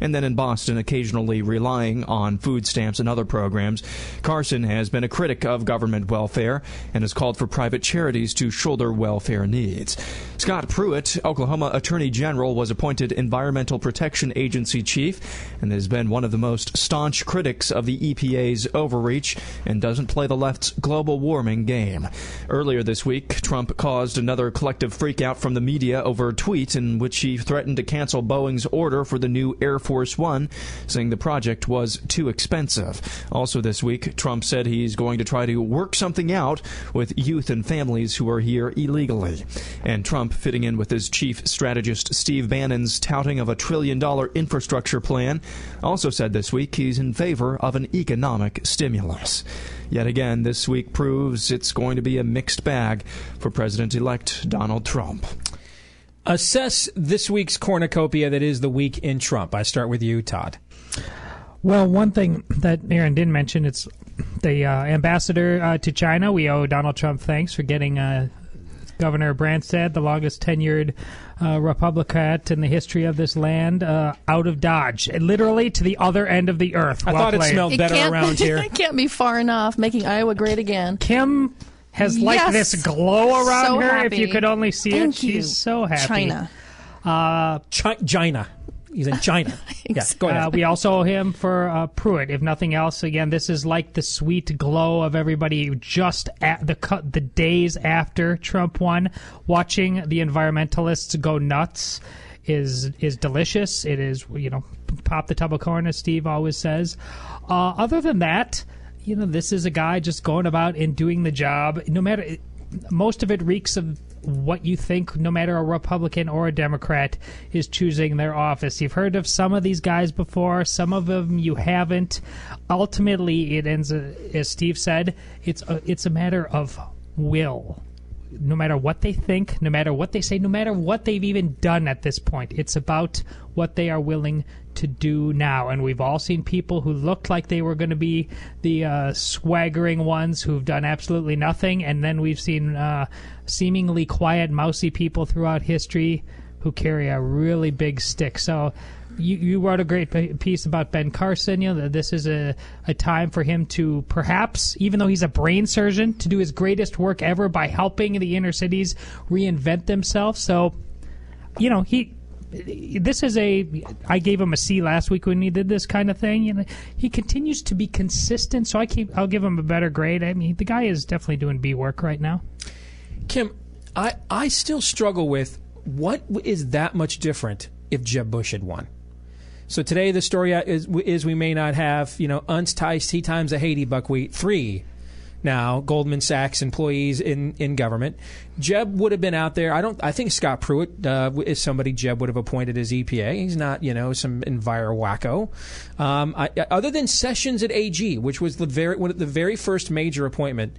Speaker 3: and then in Boston, occasionally relying on food stamps and other programs. Carson has been a critic of government welfare and has called for private charities to shoulder welfare needs. Scott Pruitt, Oklahoma Attorney General, was appointed Environmental Protection Agency chief and has been one of the most staunch critics of the EPA's overreach and doesn't play the left's global warming game. Earlier this week, Trump caused another collective freakout from the media over a tweet in which he threatened to cancel Boeing's order for the new Air Force One, saying the project was too expensive. Also this week, Trump said he's going to try to work something out with youth and families who are here illegally. And Trump, fitting in with his chief strategist Steve Bannon's touting of a trillion dollar infrastructure plan, also said this week he's in favor of an economic stimulus. Yet again, this week proves it's going to be a mixed bag for President elect Donald Trump.
Speaker 1: Assess this week's cornucopia that is the week in Trump. I start with you, Todd.
Speaker 2: Well, one thing that Aaron didn't mention it's the uh, ambassador uh, to China. We owe Donald Trump thanks for getting uh, Governor Branstad, the longest tenured uh, Republican in the history of this land, uh, out of Dodge, literally to the other end of the earth.
Speaker 1: I
Speaker 2: well
Speaker 1: thought it smelled
Speaker 11: It
Speaker 1: better
Speaker 11: can't-
Speaker 1: around here. *laughs*
Speaker 11: it can't be far enough, making Iowa great again.
Speaker 2: Kim has like
Speaker 11: Yes.
Speaker 2: this glow around
Speaker 11: So
Speaker 2: her. If you could only see
Speaker 11: Thank
Speaker 2: it,
Speaker 11: you.
Speaker 2: she's so happy.
Speaker 11: China.
Speaker 2: Uh,
Speaker 1: Chi- China. He's in China. *laughs* yeah, go ahead.
Speaker 2: Uh, we also owe him for uh, Pruitt. If nothing else, again, this is like the sweet glow of everybody just at the cu- the days after Trump won, watching the environmentalists go nuts is is delicious. It is you know pop the tub of corn as Steve always says. Uh, other than that, you know this is a guy just going about and doing the job. No matter most of it reeks of what you think, no matter a Republican or a Democrat is choosing their office. You've heard of some of these guys before, some of them you haven't. Ultimately, it ends, as Steve said, it's a, it's a matter of will. No matter what they think, no matter what they say, no matter what they've even done at this point, it's about what they are willing to do now. And we've all seen people who looked like they were going to be the uh, swaggering ones who've done absolutely nothing. And then we've seen uh, seemingly quiet, mousy people throughout history who carry a really big stick. So you, you wrote a great piece about Ben Carson. You know that this is a, a time for him to perhaps, even though he's a brain surgeon, to do his greatest work ever by helping the inner cities reinvent themselves. So, you know, he this is a I gave him a C last week when he did this kind of thing. You know, he continues to be consistent, so I keep I'll give him a better grade. I mean, the guy is definitely doing B work right now.
Speaker 1: Kim, I I still struggle with what is that much different if Jeb Bush had won. So today the story is is we may not have you know unticed he times a Haiti buckwheat three now Goldman Sachs employees in, in government. Jeb would have been out there. I don't. I think Scott Pruitt uh, is somebody Jeb would have appointed as EPA. He's not, you know, some enviro wacko. Um, I, other than Sessions at AG, which was the very one of the very first major appointment.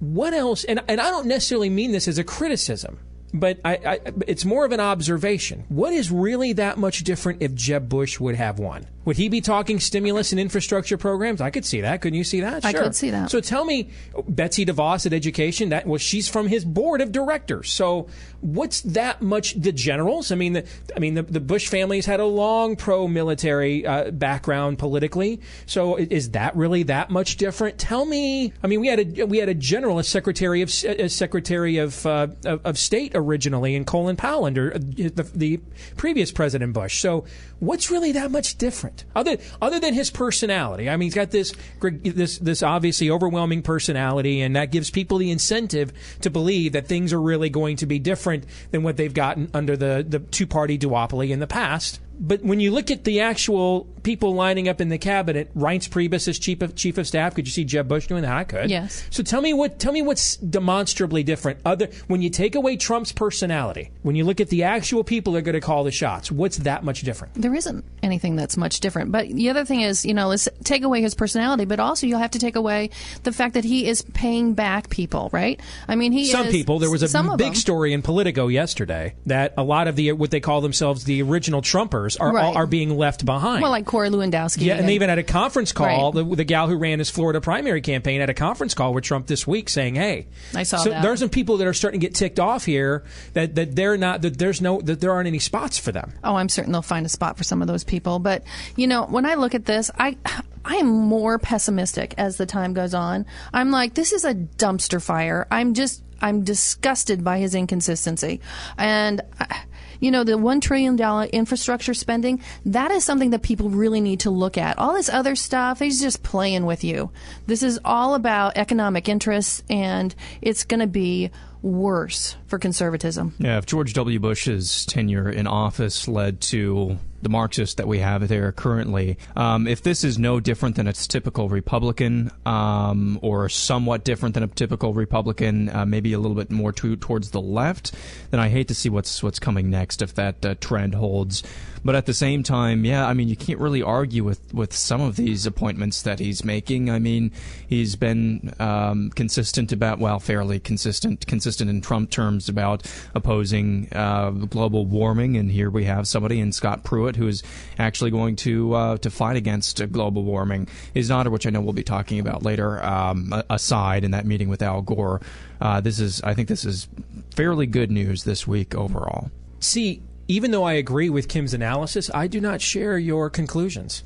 Speaker 1: What else? And and I don't necessarily mean this as a criticism but I, I, it's more of an observation. What is really that much different if Jeb Bush would have won? Would he be talking stimulus and infrastructure programs? I could see that. Couldn't you see that?
Speaker 11: I could see that.
Speaker 1: So tell me, Betsy DeVos at Education. That well, she's from his board of directors. So what's that much? The generals. I mean, the, I mean, the, the Bush family's had a long pro-military uh, background politically. So is that really that much different? Tell me. I mean, we had a we had a general, a secretary of a secretary of uh, of, of, state originally, in Colin Powell under uh, the, the previous President Bush. So what's really that much different? Other other than his personality, I mean, he's got this this this obviously overwhelming personality, and that gives people the incentive to believe that things are really going to be different than what they've gotten under the the two party duopoly in the past. But when you look at the actual people lining up in the cabinet, Reince Priebus as chief of chief of staff. Could you see Jeb Bush doing that? I could.
Speaker 11: Yes.
Speaker 1: So tell me what tell me what's demonstrably different. Other when you take away Trump's personality, when you look at the actual people that are going to call the shots, what's that much different?
Speaker 11: There isn't anything that's much different. But the other thing is, you know, let's take away his personality, but also you'll have to take away the fact that he is paying back people, right? I mean, he
Speaker 1: some
Speaker 11: is,
Speaker 1: people. There was a big story in Politico yesterday that a lot of the what they call themselves the original Trumpers are
Speaker 11: right.
Speaker 1: are being left behind.
Speaker 11: Well, like Corey Lewandowski.
Speaker 1: Yeah, and they even had a conference call.
Speaker 11: Right.
Speaker 1: The, the, gal who ran his Florida primary campaign had a conference call with Trump this week saying, "Hey,
Speaker 11: I saw
Speaker 1: so
Speaker 11: that.
Speaker 1: there's some people that are starting to get ticked off here that, that they're not that there's no that there aren't any spots for them."
Speaker 11: Oh, I'm certain they'll find a spot for some of those people. But you know, when I look at this, I I am more pessimistic as the time goes on. I'm like, this is a dumpster fire. I'm just I'm disgusted by his inconsistency, and. I, you know, the $1 trillion infrastructure spending, that is something that people really need to look at. All this other stuff, he's just playing with you. This is all about economic interests, and it's going to be worse for conservatism.
Speaker 3: Yeah, if George W. Bush's tenure in office led to the Marxists that we have there currently. Um, if this is no different than a typical Republican, um, or somewhat different than a typical Republican, uh, maybe a little bit more to, towards the left, then I hate to see what's what's coming next if that uh, trend holds. But at the same time, yeah, I mean, you can't really argue with, with some of these appointments that he's making. I mean, he's been um, consistent about, well, fairly consistent, consistent in Trump terms about opposing uh, global warming, and here we have somebody in Scott Pruitt who is actually going to uh, to fight against global warming. His daughter, which I know we'll be talking about later, um, aside in that meeting with Al Gore. Uh, this is, I think, this is fairly good news this week overall.
Speaker 1: See, even though I agree with Kim's analysis, I do not share your conclusions.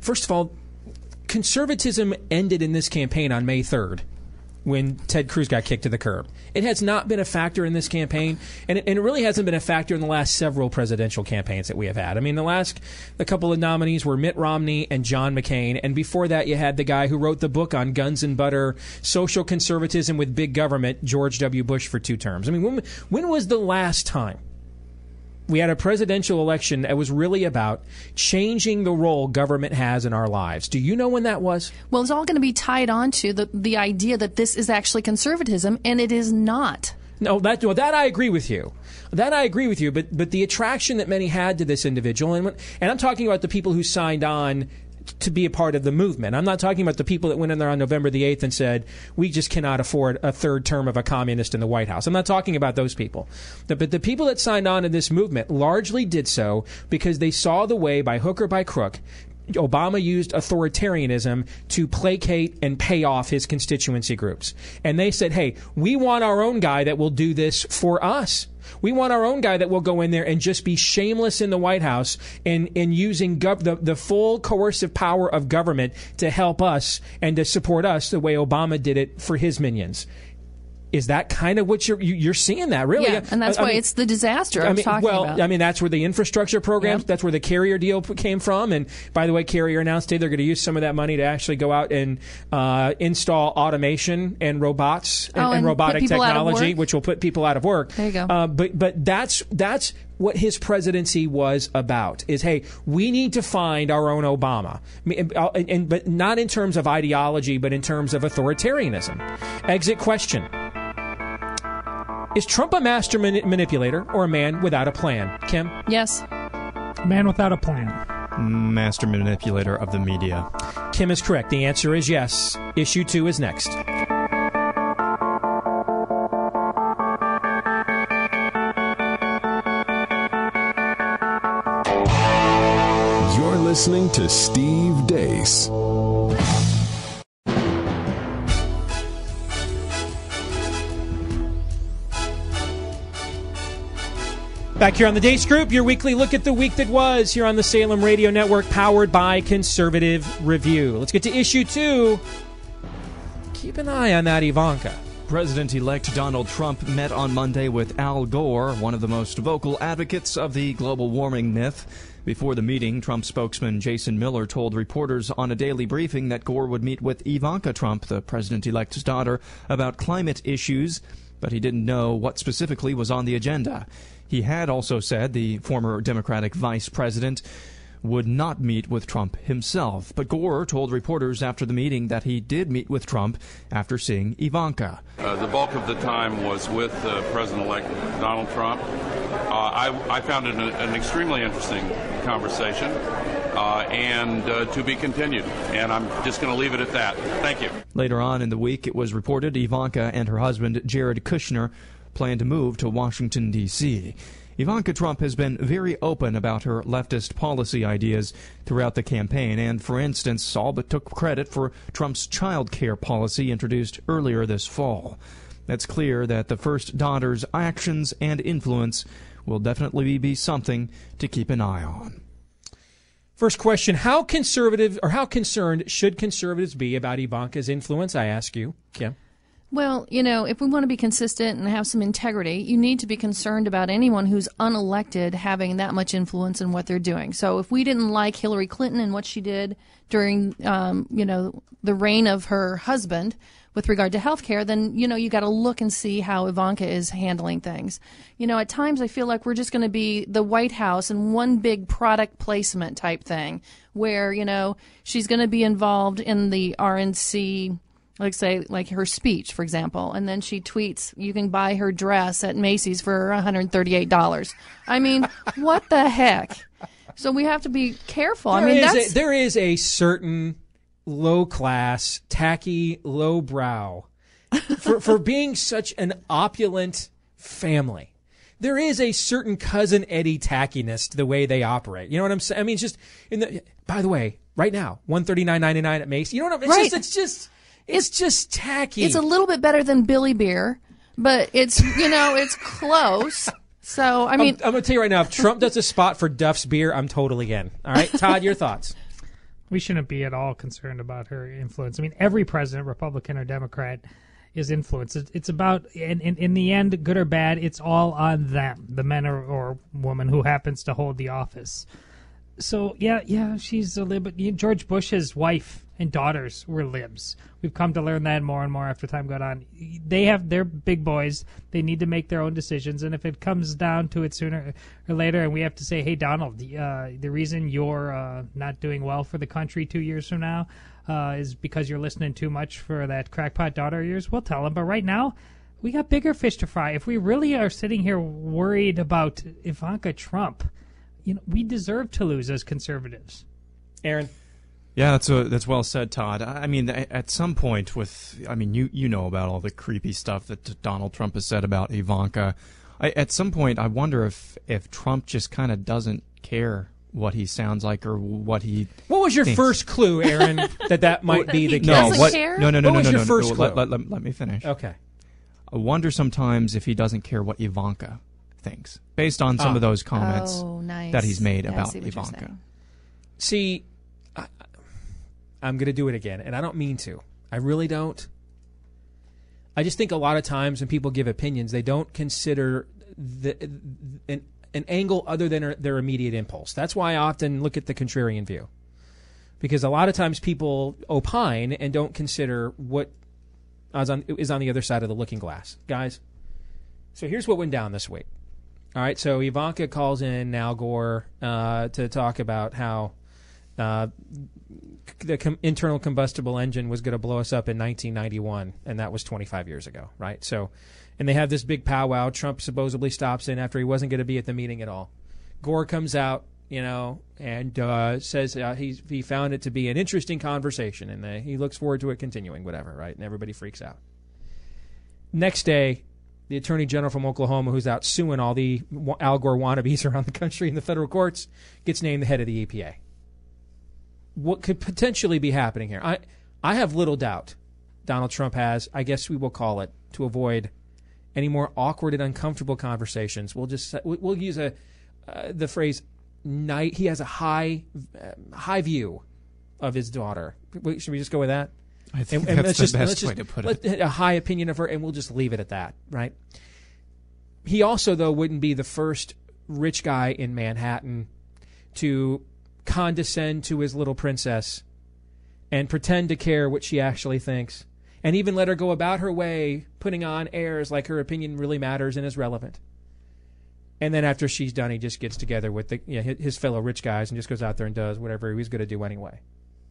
Speaker 1: First of all, conservatism ended in this campaign on May 3rd when Ted Cruz got kicked to the curb. It has not been a factor in this campaign, and it, and it, really hasn't been a factor in the last several presidential campaigns that we have had. I mean, the last the couple of nominees were Mitt Romney and John McCain, and before that, you had the guy who wrote the book on guns and butter, social conservatism with big government, George W. Bush, for two terms. I mean, when when was the last time? We had a presidential election that was really about changing the role government has in our lives. Do you know when that was?
Speaker 11: Well, it's all going to be tied on to the, the idea that this is actually conservatism, and it is not.
Speaker 1: No, that well, that I agree with you. That I agree with you. But but the attraction that many had to this individual, and and I'm talking about the people who signed on to be a part of the movement. I'm not talking about the people that went in there on November the 8th and said, we just cannot afford a third term of a communist in the White House. I'm not talking about those people. But the people that signed on to this movement largely did so because they saw the way, by hook or by crook, Obama used authoritarianism to placate and pay off his constituency groups. And they said, hey, we want our own guy that will do this for us. We want our own guy that will go in there and just be shameless in the White House and, and using gov- the, the full coercive power of government to help us and to support us the way Obama did it for his minions. Is that kind of what you're you're seeing that really?
Speaker 11: Yeah, and that's
Speaker 1: I
Speaker 11: why
Speaker 1: mean,
Speaker 11: it's the disaster I,
Speaker 1: I mean,
Speaker 11: talking
Speaker 1: well,
Speaker 11: about.
Speaker 1: I mean, that's where the infrastructure programs,
Speaker 11: Yep.
Speaker 1: that's where the carrier deal came from. And by the way, carrier announced today they're going to use some of that money to actually go out and uh, install automation and robots and,
Speaker 11: Oh, and put
Speaker 1: robotic
Speaker 11: people out of
Speaker 1: technology, which will put people out of work.
Speaker 11: There you go.
Speaker 1: Uh, but but that's that's what his presidency was about. Is hey, we need to find our own Obama, I uh, and, and but not in terms of ideology, but in terms of authoritarianism. Exit question. Is Trump a master mani- manipulator or a man without a plan? Kim?
Speaker 11: Yes.
Speaker 2: Man without a plan.
Speaker 3: Master manipulator of the media.
Speaker 1: Kim is correct. The answer is yes. Issue two is next.
Speaker 4: You're listening to Steve Deace.
Speaker 1: Back here on the Deace Group, your weekly look at the week that was here on the Salem Radio Network, powered by Conservative Review. Let's get to issue two. Keep an eye on that Ivanka.
Speaker 3: President elect Donald Trump met on Monday with Al Gore, one of the most vocal advocates of the global warming myth. Before the meeting, Trump spokesman Jason Miller told reporters on a daily briefing that Gore would meet with Ivanka Trump, the president elect's daughter, about climate issues, but he didn't know what specifically was on the agenda. He had also said the former Democratic vice president would not meet with Trump himself. But Gore told reporters after the meeting that he did meet with Trump after seeing Ivanka.
Speaker 12: Uh, the bulk of the time was with uh, President-elect Donald Trump. Uh, I, I found it an, an extremely interesting conversation, uh, and uh, to be continued. And I'm just going to leave it at that. Thank you.
Speaker 3: Later on in the week, it was reported Ivanka and her husband, Jared Kushner, plan to move to Washington, D.C. Ivanka Trump has been very open about her leftist policy ideas throughout the campaign, and, for instance, all but took credit for Trump's child care policy introduced earlier this fall. It's clear that the first daughter's actions and influence will definitely be something to keep an eye on.
Speaker 1: First question How conservative or how concerned should conservatives be about Ivanka's influence? I ask you, Kim.
Speaker 11: Well, you know, if we want to be consistent and have some integrity, you need to be concerned about anyone who's unelected having that much influence in what they're doing. So if we didn't like Hillary Clinton and what she did during, um, you know, the reign of her husband with regard to health care, then, you know, you got to look and see how Ivanka is handling things. You know, at times I feel like we're just going to be the White House and one big product placement type thing where, you know, she's going to be involved in the RNC like say like her speech for example and then she tweets you can buy her dress at macy's for $138 i mean *laughs* what the heck so we have to be careful i mean
Speaker 1: is a, there is a certain low class, tacky, low brow for for being such an opulent family. There is a certain cousin Eddie tackiness to the way they operate. You know what I'm saying? I mean, it's just in the. By the way, right now, one thirty nine ninety nine at Macy's. You know what I'm? It's
Speaker 11: Right.
Speaker 1: just it's just it's, just tacky.
Speaker 11: it's a little bit better than billy beer but it's you know it's close so i mean
Speaker 1: I'm, I'm going to tell you right now, if Trump does a spot for Duff's beer, I'm totally in. All right, Todd, your thoughts?
Speaker 2: We shouldn't be at all concerned about her influence. I mean, every president, Republican or Democrat, is influenced. It's, it's about, in, in, in the end, good or bad, it's all on them, the men or, or woman who happens to hold the office. So yeah, yeah, she's a lib. George Bush's wife and daughters were libs. We've come to learn that more and more after time got on. They have they're big boys. They need to make their own decisions, and if it comes down to it sooner or later, and we have to say, hey, Donald, the, uh, the reason you're uh, not doing well for the country two years from now uh, is because you're listening too much for that crackpot daughter of yours. We'll tell him. But right now. We got bigger fish to fry. If we really are sitting here worried about Ivanka Trump, you know, we deserve to lose as conservatives.
Speaker 1: Aaron,
Speaker 3: Yeah, that's a, that's well said, Todd. I I mean, at some point, with I mean, you you know about all the creepy stuff that Donald Trump has said about Ivanka. I, at some point, I wonder if if Trump just kind of doesn't care what he sounds like or what he.
Speaker 1: What was your
Speaker 3: thinks.
Speaker 1: first clue, Aaron, that that might be the
Speaker 3: no,
Speaker 1: case?
Speaker 3: what, no, no, no,
Speaker 1: What
Speaker 3: no,
Speaker 1: was
Speaker 3: no,
Speaker 1: your
Speaker 3: no,
Speaker 1: first
Speaker 3: no,
Speaker 1: clue?
Speaker 3: Let, let, let, let me finish.
Speaker 1: Okay.
Speaker 3: I wonder sometimes if he doesn't care what Ivanka thinks, based on some
Speaker 1: Ah.
Speaker 3: of those comments
Speaker 11: Oh, nice.
Speaker 3: that he's made
Speaker 11: Yeah, I
Speaker 3: about
Speaker 11: see what you're
Speaker 3: Ivanka.
Speaker 1: See, I, I'm going to do it again, and I don't mean to. I really don't. I just think a lot of times when people give opinions, they don't consider the, an, an angle other than their immediate impulse. That's why I often look at the contrarian view. Because a lot of times people opine and don't consider what is on, is on the other side of the looking glass. Guys, so here's what went down this week. All right, so Ivanka calls in Al Gore uh, to talk about how uh, the com- internal combustible engine was going to blow us up in 1991, and that was 25 years ago, right? So, and they have this big powwow. Trump supposedly stops in after he wasn't going to be at the meeting at all. Gore comes out, you know, and uh, says uh, he he found it to be an interesting conversation, and uh, he looks forward to it continuing, whatever, right? And everybody freaks out. Next day, the attorney general from Oklahoma, who's out suing all the Al Gore wannabes *laughs* around the country in the federal courts, gets named the head of the EPA. What could potentially be happening here? I I have little doubt. Donald Trump has, I guess we will call it, to avoid any more awkward and uncomfortable conversations. We'll just we'll use a uh, the phrase night. He has a high uh, high view of his daughter. Should we just go with that?
Speaker 3: I think
Speaker 1: and, and
Speaker 3: that's
Speaker 1: let's
Speaker 3: the
Speaker 1: just,
Speaker 3: best
Speaker 1: let's
Speaker 3: way
Speaker 1: just-
Speaker 3: to put
Speaker 1: let-
Speaker 3: it.
Speaker 1: A high opinion of her, and we'll just leave it at that, right? He also, though, wouldn't be the first rich guy in Manhattan to condescend to his little princess and pretend to care what she actually thinks, and even let her go about her way, putting on airs like her opinion really matters and is relevant. And then after she's done, he just gets together with the, you know, his- his fellow rich guys and just goes out there and does whatever he was going to do anyway.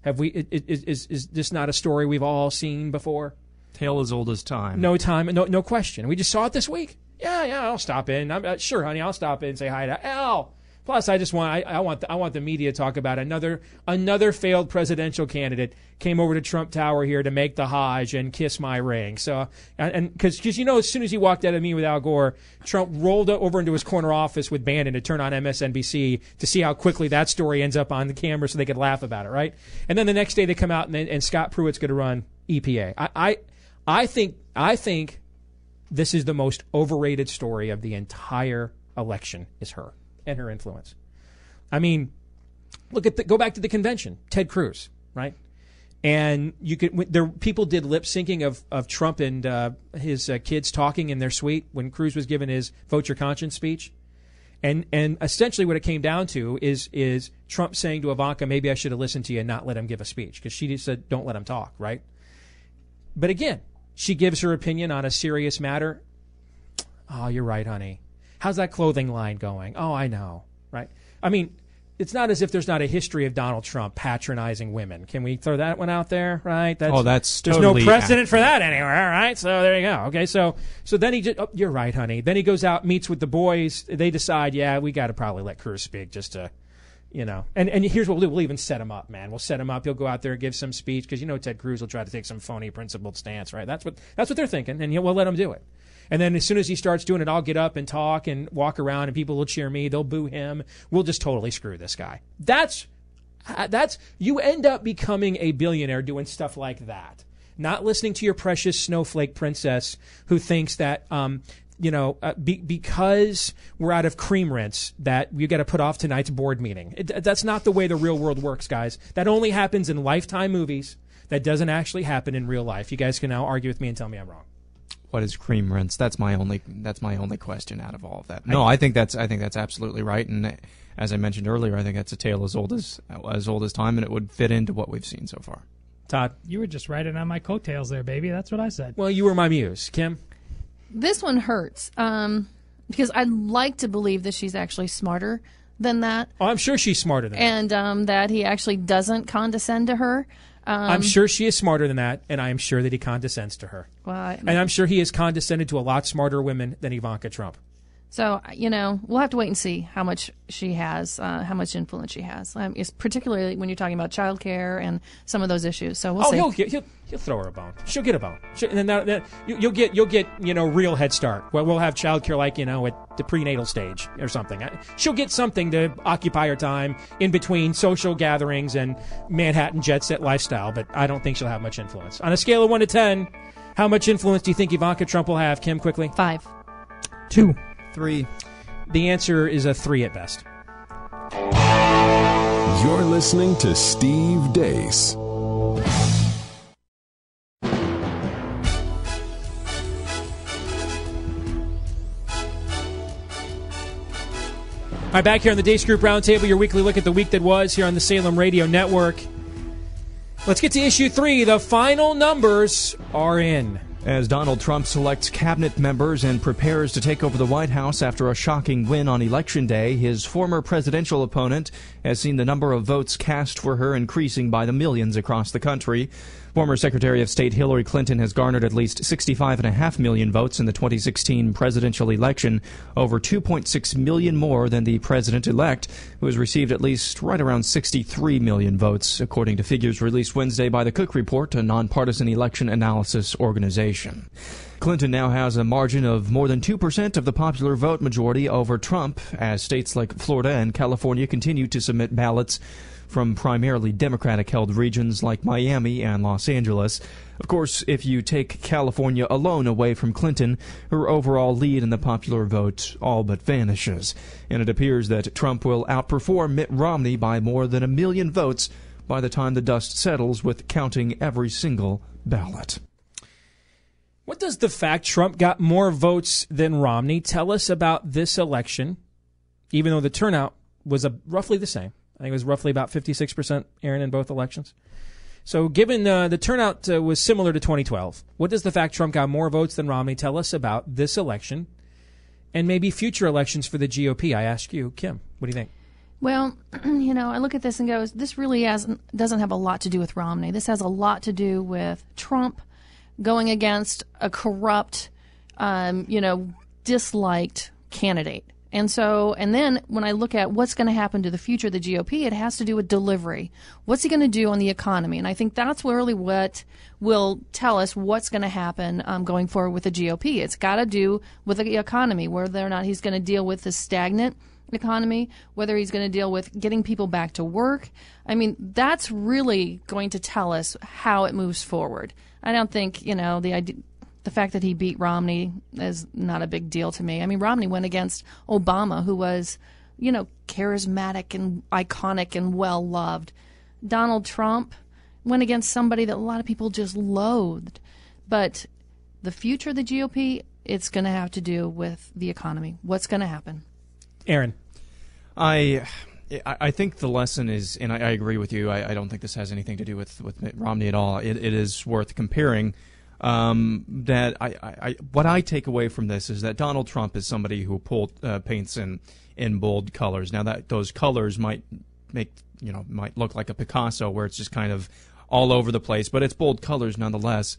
Speaker 1: Have we? Is, is is this not a story we've all seen before?
Speaker 3: Tale as old as time.
Speaker 1: No time, no no question. We just saw it this week. Yeah, yeah, I'll stop in. I'm uh, sure, honey. I'll stop in and say hi to Al. Plus, I just want I, I want the, I want the media to talk about another another failed presidential candidate came over to Trump Tower here to make the Hajj and kiss my ring. So and because because you know as soon as he walked out of me with Al Gore, Trump rolled over into his corner office with Bannon to turn on MSNBC to see how quickly that story ends up on the camera so they could laugh about it, right? And then the next day they come out and, and Scott Pruitt's going to run EPA. I, I I think I think this is the most overrated story of the entire election is her and her influence. I mean, look at the, go back to the convention, Ted Cruz, right? And you could there people did lip syncing of of Trump and uh, his uh, kids talking in their suite when Cruz was given his vote your conscience speech. And and essentially what it came down to is is Trump saying to Ivanka, maybe I should have listened to you and not let him give a speech because she said don't let him talk, right? But again, she gives her opinion on a serious matter. Oh, you're right, honey. How's that clothing line going? Oh, I know, right? I mean, it's not as if there's not a history of Donald Trump patronizing women. Can we throw that one out there, right?
Speaker 3: Oh, that's
Speaker 1: there's
Speaker 3: totally
Speaker 1: no precedent for that anywhere, right? So there you go. Okay, so so then he just oh, you're right, honey. Then he goes out, meets with the boys. They decide, yeah, we got to probably let Cruz speak just to you know, and, and here's what we'll do. We'll even set him up, man. We'll set him up. He'll go out there and give some speech because you know Ted Cruz will try to take some phony principled stance, right? That's what that's what they're thinking, and he'll, we'll let him do it. And then as soon as he starts doing it, I'll get up and talk and walk around, and people will cheer me. They'll boo him. We'll just totally screw this guy. That's uh, that's you end up becoming a billionaire doing stuff like that. Not listening to your precious snowflake princess who thinks that um, you know uh, be, because we're out of cream rinse that you got to put off tonight's board meeting. It, that's not the way the real world works, guys. That only happens in lifetime movies. That doesn't actually happen in real life. You guys can now argue with me and tell me I'm wrong.
Speaker 3: What is cream rinse? That's my only. That's my only question out of all of that. No, I think that's. I think that's absolutely right. And as I mentioned earlier, I think that's a tale as old as as old as time, and it would fit into what we've seen so far.
Speaker 1: Todd,
Speaker 2: You were just riding on my coattails there, baby. That's what I said.
Speaker 1: well, you were my muse. Kim,
Speaker 11: This one hurts um, because I'd like to believe that she's actually smarter than that,
Speaker 1: oh, I'm sure she's smarter than that.
Speaker 11: and um, that he actually doesn't condescend to her. Um,
Speaker 1: I'm sure she is smarter than that, and I am sure that he condescends to her.
Speaker 11: Well, I-
Speaker 1: And I'm sure he has condescended to a lot smarter women than Ivanka Trump.
Speaker 11: So you know, we'll have to wait and see how much she has, uh, how much influence she has. Um, it's particularly when you're talking about childcare and some of those issues. So we'll
Speaker 1: oh,
Speaker 11: see.
Speaker 1: he'll, he'll he'll throw her a bone. She'll get a bone. She'll, and then that, that, you, you'll get you'll get you know real head start. Well, we'll have childcare like you know at the prenatal stage or something. I- She'll get something to occupy her time in between social gatherings and Manhattan jet set lifestyle. But I don't think she'll have much influence. On a scale of one to ten, how much influence do you think Ivanka Trump will have? Kim, quickly.
Speaker 11: Five.
Speaker 2: Two.
Speaker 3: Three.
Speaker 1: The answer is a three at best.
Speaker 4: You're listening to Steve Deace.
Speaker 1: All right, back here on the Deace Group Roundtable, your weekly look at the week that was here on the Salem Radio Network. Let's get to issue three. The final numbers are in.
Speaker 3: As Donald Trump selects cabinet members and prepares to take over the White House after a shocking win on Election Day, his former presidential opponent has seen the number of votes cast for her increasing by the millions across the country. Former Secretary of State Hillary Clinton has garnered at least 65.5 million votes in the 2016 presidential election, over 2.6 million more than the president elect, who has received at least right around 63 million votes, according to figures released Wednesday by the Cook Report, a nonpartisan election analysis organization. Clinton now has a margin of more than 2% of the popular vote majority over Trump, as states like Florida and California continue to submit ballots from primarily Democratic held regions like Miami and Los Angeles. Of course, if you take California alone away from Clinton, her overall lead in the popular vote all but vanishes. And it appears that Trump will outperform Mitt Romney by more than a million votes by the time the dust settles with counting every single ballot.
Speaker 1: What does the fact Trump got more votes than Romney tell us about this election, even though the turnout was a, roughly the same? I think it was roughly about 56%, Aaron, in both elections. So, given uh, the turnout uh, was similar to 2012, what does the fact Trump got more votes than Romney tell us about this election and maybe future elections for the GOP? I ask you, Kim, what do you think?
Speaker 11: Well, *clears throat* you know, I look at this and goes, this really has, doesn't have a lot to do with Romney. This has a lot to do with Trump going against a corrupt, um, you know, disliked candidate. And so, and then when I look at what's going to happen to the future of the GOP, it has to do with delivery. What's he going to do on the economy? And I think that's really what will tell us what's going to happen um, going forward with the GOP. It's got to do with the economy, whether or not he's going to deal with the stagnant economy, whether he's going to deal with getting people back to work. I mean, that's really going to tell us how it moves forward. I don't think, you know, the idea the fact that he beat Romney is not a big deal to me. I mean, Romney went against Obama, who was, you know, charismatic and iconic and well loved. Donald Trump went against somebody that a lot of people just loathed. But the future of the GOP, it's going to have to do with the economy. What's going to happen?
Speaker 1: Aaron.
Speaker 3: I. I think the lesson is, and I, I agree with you. I, I, don't think this has anything to do with, with Mitt Romney at all. It, it is worth comparing um, that I, I, what I take away from this is that Donald Trump is somebody who pulled, uh, paints in in bold colors. Now that those colors might make you know might look like a Picasso where it's just kind of all over the place, but it's bold colors nonetheless.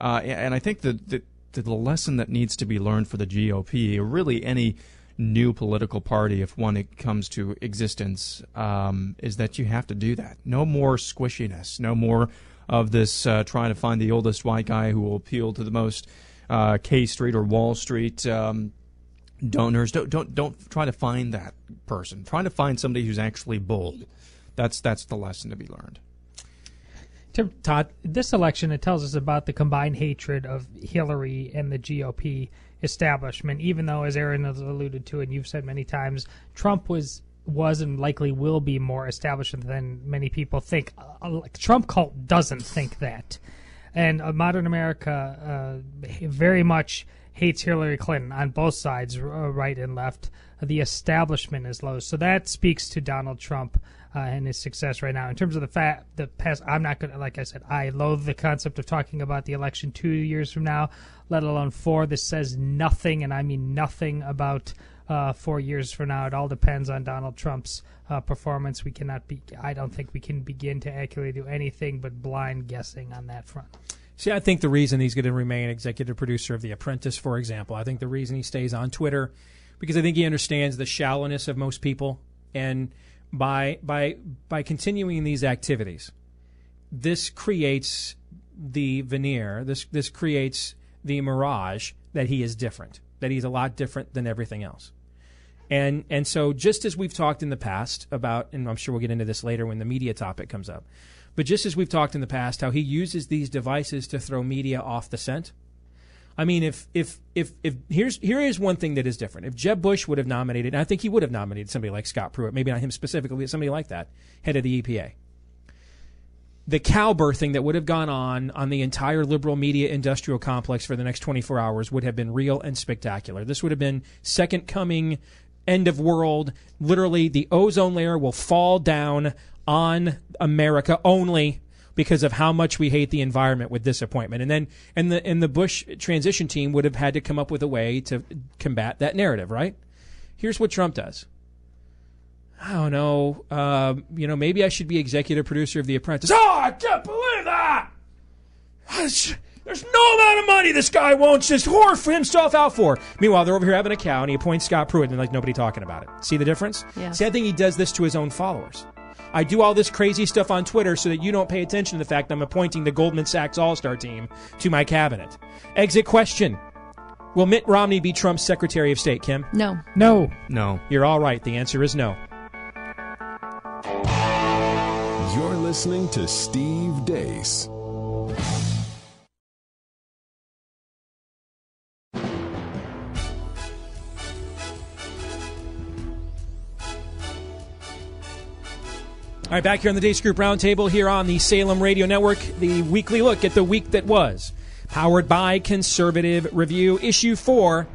Speaker 3: Uh, and I think that the, the lesson that needs to be learned for the GOP, or really any new political party, if one it comes to existence, um, is that you have to do that. No more squishiness. No more of this uh, trying to find the oldest white guy who will appeal to the most uh, K Street or Wall Street um, donors. Don't don't don't try to find that person. Try to find somebody who's actually bold. That's that's the lesson to be learned.
Speaker 2: To Todd, this election it tells us about the combined hatred of Hillary and the GOP establishment. Even though, as Aaron has alluded to, and you've said many times, Trump was was and likely will be more established than many people think. Trump cult doesn't think that, and uh, modern America uh, very much hates Hillary Clinton on both sides, uh, right and left. the establishment is low. So that speaks to Donald Trump uh, and his success right now. In terms of the fact, the past, I'm not going to, like I said, I loathe the concept of talking about the election two years from now, let alone four. This says nothing, and I mean nothing about uh, four years from now. It all depends on Donald Trump's uh, performance. We cannot be, I don't think we can begin to accurately do anything but blind guessing on that front.
Speaker 1: See, I think the reason he's going to remain executive producer of The Apprentice, for example, I think the reason he stays on Twitter, because I think he understands the shallowness of most people, and by by by continuing these activities, this creates the veneer. This this creates the mirage that he is different, that he's a lot different than everything else. And and so just as we've talked in the past about, and I'm sure we'll get into this later when the media topic comes up, but just as we've talked in the past, how he uses these devices to throw media off the scent. I mean, if if if if here's here is one thing that is different. If Jeb Bush would have nominated, and I think he would have nominated somebody like Scott Pruitt, maybe not him specifically, but somebody like that, head of the EPA. The cow birthing that would have gone on on the entire liberal media industrial complex for the next 24 hours would have been real and spectacular. This would have been second coming, end of world. Literally, the ozone layer will fall down on America only because of how much we hate the environment with disappointment. And then and the and the Bush transition team would have had to come up with a way to combat that narrative, right? Here's what Trump does. I don't know. Uh, you know, maybe I should be executive producer of The Apprentice. Oh, I can't believe that! There's no amount of money this guy won't just whore himself out for. Meanwhile, they're over here having a cow, and he appoints Scott Pruitt, and like nobody talking about it. See the difference?
Speaker 11: Yeah.
Speaker 1: See, I think he does this to his own followers. I do all this crazy stuff on Twitter so that you don't pay attention to the fact I'm appointing the Goldman Sachs All Star team to my cabinet. Exit question. Will Mitt Romney be Trump's Secretary of State, Kim?
Speaker 11: No.
Speaker 2: No.
Speaker 3: No.
Speaker 1: You're all right. The answer is no.
Speaker 4: You're listening to Steve Deace.
Speaker 1: All right, back here on the Deace Group Roundtable here on the Salem Radio Network, the weekly look at the week that was. Powered by Conservative Review, Issue 4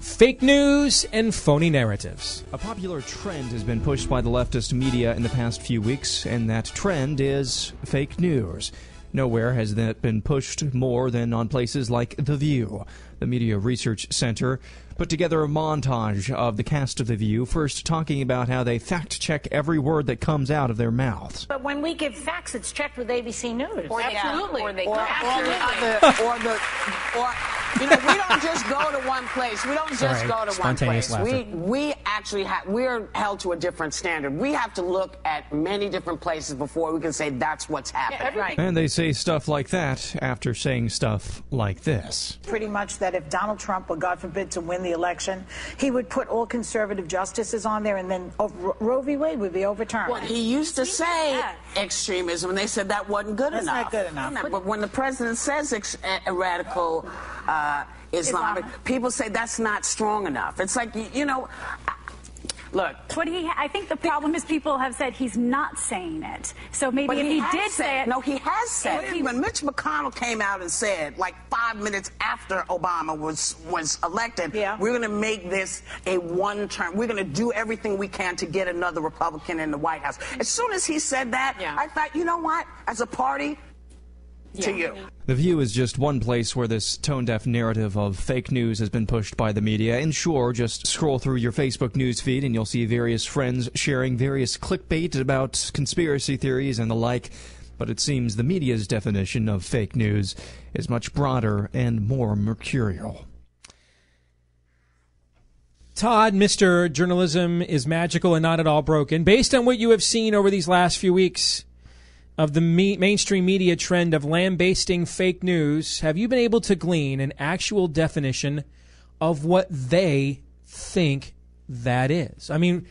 Speaker 1: Fake News and Phony Narratives.
Speaker 3: A popular trend has been pushed by the leftist media in the past few weeks, and that trend is fake news. Nowhere has that been pushed more than on places like The View. The Media Research Center put together a montage of the cast of The View, first talking about how they fact check every word that comes out of their mouths.
Speaker 13: But when we give facts, it's checked with ABC News.
Speaker 14: Or they-
Speaker 13: Absolutely.
Speaker 14: Or they
Speaker 13: Or-
Speaker 14: or, the, or the, or, you know, we don't just go to one place. We don't just
Speaker 1: Sorry,
Speaker 14: go to one
Speaker 1: spontaneous
Speaker 14: place.
Speaker 1: Laughter.
Speaker 14: we actually have, we're held to a different standard. We have to look at many different places before we can say that's what's happening.
Speaker 3: And they say stuff like that after saying stuff like this.
Speaker 15: pretty much that if Donald Trump were, God forbid, to win the election, he would put all conservative justices on there, and then oh, Ro- Roe v. Wade would be overturned.
Speaker 14: Well, he used to say extremism, and they said that wasn't good
Speaker 15: That's
Speaker 14: enough.
Speaker 15: not good enough.
Speaker 14: But when the president says radical uh, Islamic, people say that's not strong enough. It's like, you know, look.
Speaker 16: What he, I think the problem is people have said he's not saying it. So maybe if he,
Speaker 14: has
Speaker 16: did
Speaker 14: said-
Speaker 16: say it,
Speaker 14: No, he has said it. When Mitch McConnell came out and said, like five minutes after Obama was was elected, we're going to make this a one term. We're going to do everything we can to get another Republican in the White House. As soon as he said that, I thought, you know what? As a party, to you.
Speaker 3: The View is just one place where this tone deaf narrative of fake news has been pushed by the media. And sure, just scroll through your Facebook news feed and you'll see various friends sharing various clickbait about conspiracy theories and the like. But it seems the media's definition of fake news is much broader and more mercurial.
Speaker 1: Todd, Mr. Journalism is magical and not at all broken. Based on what you have seen over these last few weeks of the me- mainstream media trend of lambasting fake news, have you been able to glean an actual definition of what they think that is? I mean,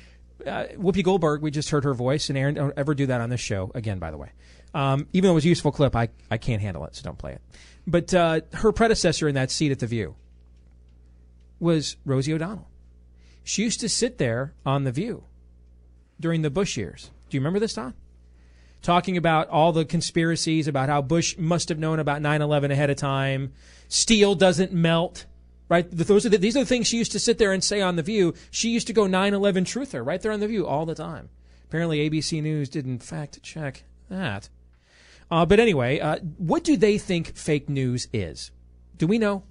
Speaker 1: uh, Whoopi Goldberg, we just heard her voice, and Aaron, don't ever do that on this show again, by the way. Um, even though it was a useful clip, I, I can't handle it, so don't play it. But uh, her predecessor in that seat at The View was Rosie O'Donnell. She used to sit there on The View during the Bush years. Do you remember this, Don? Talking about all the conspiracies about how Bush must have known about 9 11 ahead of time. Steel doesn't melt, right? Those are the, these are the things she used to sit there and say on the View. She used to go 9/11 truther right there on the View all the time. Apparently, ABC News didn't fact check that. Uh, but anyway, uh, what do they think fake news is? Do we know?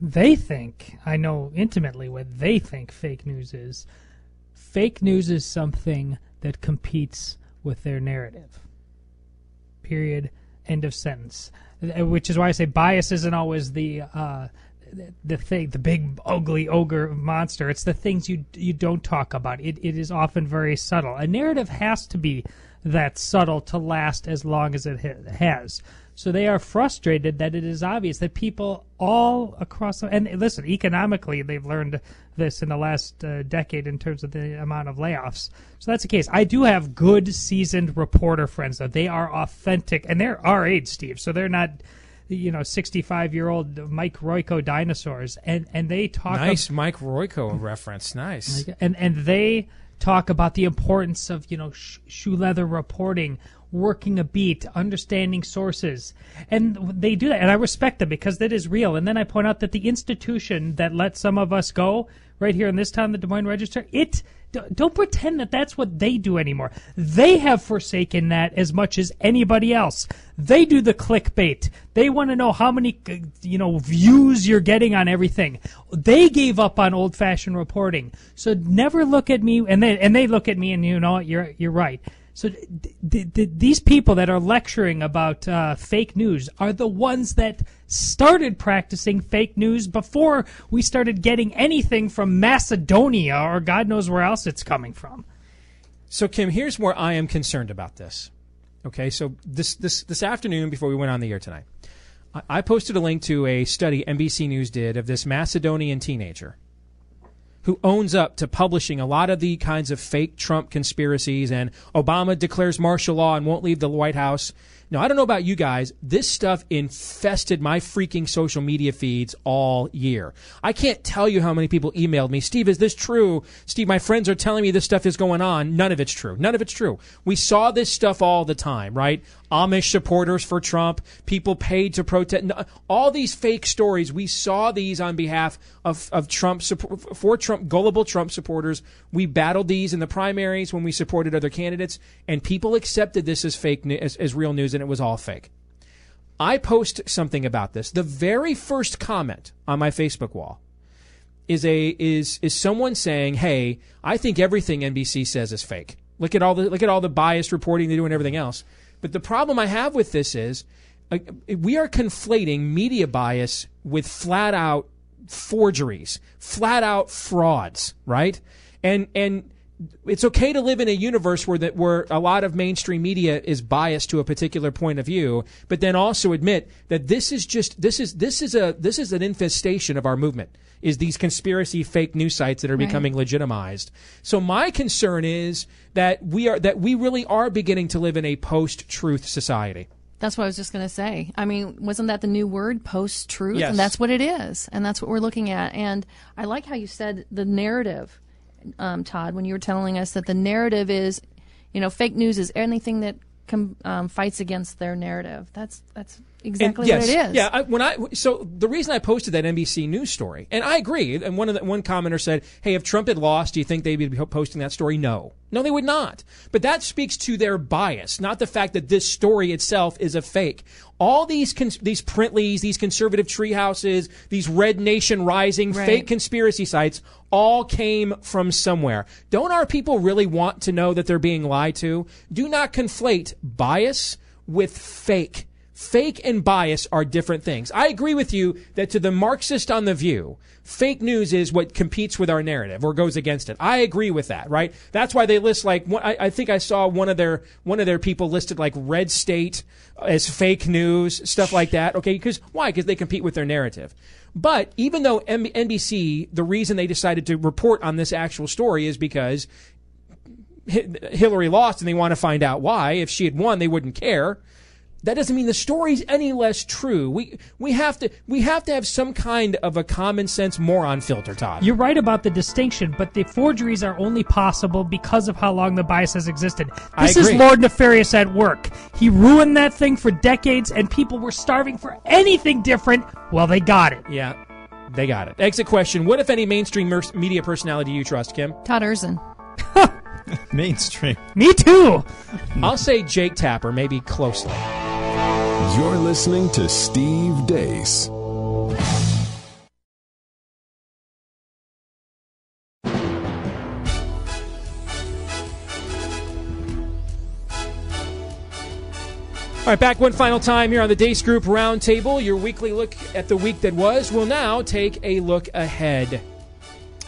Speaker 2: They think, I know intimately what they think fake news is. Fake news is something that competes with their narrative. Period. End of sentence. Uh, Which is why I say bias isn't always the uh, the- thing, the big ugly ogre monster. It's the things you you don't talk about. It it is often very subtle. A narrative has to be that subtle to last as long as it ha- has. So they are frustrated that it is obvious that people all across the, and listen economically they've learned this in the last uh, decade in terms of the amount of layoffs. So that's the case. I do have good seasoned reporter friends though. They are authentic and they're our age, Steve. So they're not you know 65 year old Mike Royko dinosaurs and and they talk
Speaker 1: Nice Mike Royko reference. Nice.
Speaker 2: and and they talk about the importance of you know sh- shoe leather reporting working a beat understanding sources. And they do that and i respect them because that is real. And then i point out that the institution that let some of us go right here in this town the des moines register it don't pretend that that's what they do anymore. They have forsaken that as much as anybody else. They do the clickbait. They want to know how many uh, you know views you're getting on everything. They gave up on old fashioned reporting. So never look at me and they and they look at me and you know what, you're you're right so th- th- th- these people that are lecturing about uh, fake news are the ones that started practicing fake news before we started getting anything from Macedonia or God knows where else it's coming from.
Speaker 1: So, Kim, here's where I am concerned about this. Okay, so this this this afternoon, before we went on the air tonight, I, I posted a link to a study NBC News did of this Macedonian teenager who owns up to publishing a lot of the kinds of fake Trump conspiracies and Obama declares martial law and won't leave the White House. Now, I don't know about you guys. This stuff infested my freaking social media feeds all year. I can't tell you how many people emailed me, Steve, is this true? Steve, my friends are telling me this stuff is going on. None of it's true. None of it's true. We saw this stuff all the time, right? Amish supporters for Trump, people paid to protest, all these fake stories. We saw these on behalf of, of Trump, support, for Trump, gullible Trump supporters. We battled these in the primaries when we supported other candidates, and people accepted this as fake, as, as real news, and it was all fake. I post something about this. The very first comment on my Facebook wall is a is is someone saying, "Hey, I think everything NBC says is fake. Look at all the look at all the biased reporting they do and everything else." But the problem I have with this is uh, we are conflating media bias with flat out forgeries, flat out frauds, right? And and it's okay to live in a universe where that where a lot of mainstream media is biased to a particular point of view, but then also admit that this is just this is this is a this is an infestation of our movement. Is these conspiracy fake news sites that are
Speaker 11: Right.
Speaker 1: becoming legitimized. So my concern is that we are that we really are beginning to live in a post-truth society.
Speaker 11: That's what I was just going to say. I mean, wasn't that the new word, post truth?
Speaker 1: Yes.
Speaker 11: And that's what it is. And that's what we're looking at. And I like how you said the narrative, um, Todd, when you were telling us that the narrative is, you know, fake news is anything that com- um, fights against their narrative. That's that's exactly
Speaker 1: And
Speaker 11: what it is.
Speaker 1: Yeah, I, when I so the reason I posted that NBC News story, and I agree. And one of the, one commenter said, "Hey, if Trump had lost, do you think they'd be posting that story?" No, no, they would not. But that speaks to their bias, not the fact that this story itself is a fake. All these cons- these Printleys, these conservative tree houses, these Red Nation Rising
Speaker 11: Right.
Speaker 1: fake conspiracy sites all came from somewhere. Don't our people really want to know that they're being lied to? Do not conflate bias with fake. Fake and bias are different things. I agree with you that to the Marxist on the view, fake news is what competes with our narrative or goes against it. I agree with that, right? That's why they list like I, think I saw one of their one of their people listed like red state as fake news, stuff like that. Okay, because why? Because they compete with their narrative. But even though NBC, the reason they decided to report on this actual story is because Hillary lost and they want to find out why. If she had won, they wouldn't care. That doesn't mean the story's any less true. We we have to we have to have some kind of a common sense moron filter, Todd.
Speaker 2: You're right about the distinction, but the forgeries are only possible because of how long the bias has existed.
Speaker 1: I
Speaker 2: This is. Lord Nefarious at work. He ruined that thing for decades, and people were starving for anything different. Well, they got it.
Speaker 1: Yeah. They got it. Exit question What, if any, mainstream mer- media personality do you trust, Kim?
Speaker 11: Todd Erzen. *laughs*
Speaker 3: Mainstream.
Speaker 2: Me too.
Speaker 1: I'll say Jake Tapper, maybe closely.
Speaker 4: You're listening to Steve Deace.
Speaker 1: All right, back one final time here on the Deace Group Roundtable. Your weekly look at the week that was. We'll now take a look ahead.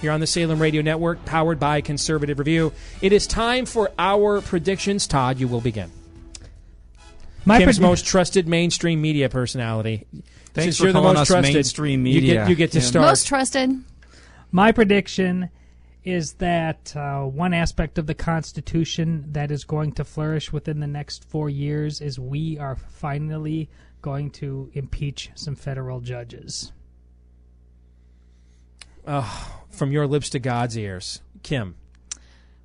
Speaker 1: Here on the Salem Radio Network, powered by Conservative Review. It is time for our predictions. Todd, you will begin.
Speaker 2: My
Speaker 1: Kim's
Speaker 2: predi-
Speaker 1: most trusted mainstream media personality.
Speaker 3: Thanks
Speaker 1: Since
Speaker 3: for
Speaker 1: you're the
Speaker 3: calling
Speaker 1: most
Speaker 3: us
Speaker 1: trusted,
Speaker 3: mainstream
Speaker 1: You
Speaker 3: media,
Speaker 1: get, you get to
Speaker 3: Kim.
Speaker 1: start.
Speaker 11: Most trusted.
Speaker 2: My prediction is that uh, one aspect of the Constitution that is going to flourish within the next four years is we are finally going to impeach some federal judges.
Speaker 1: Oh, from your lips to God's ears. Kim.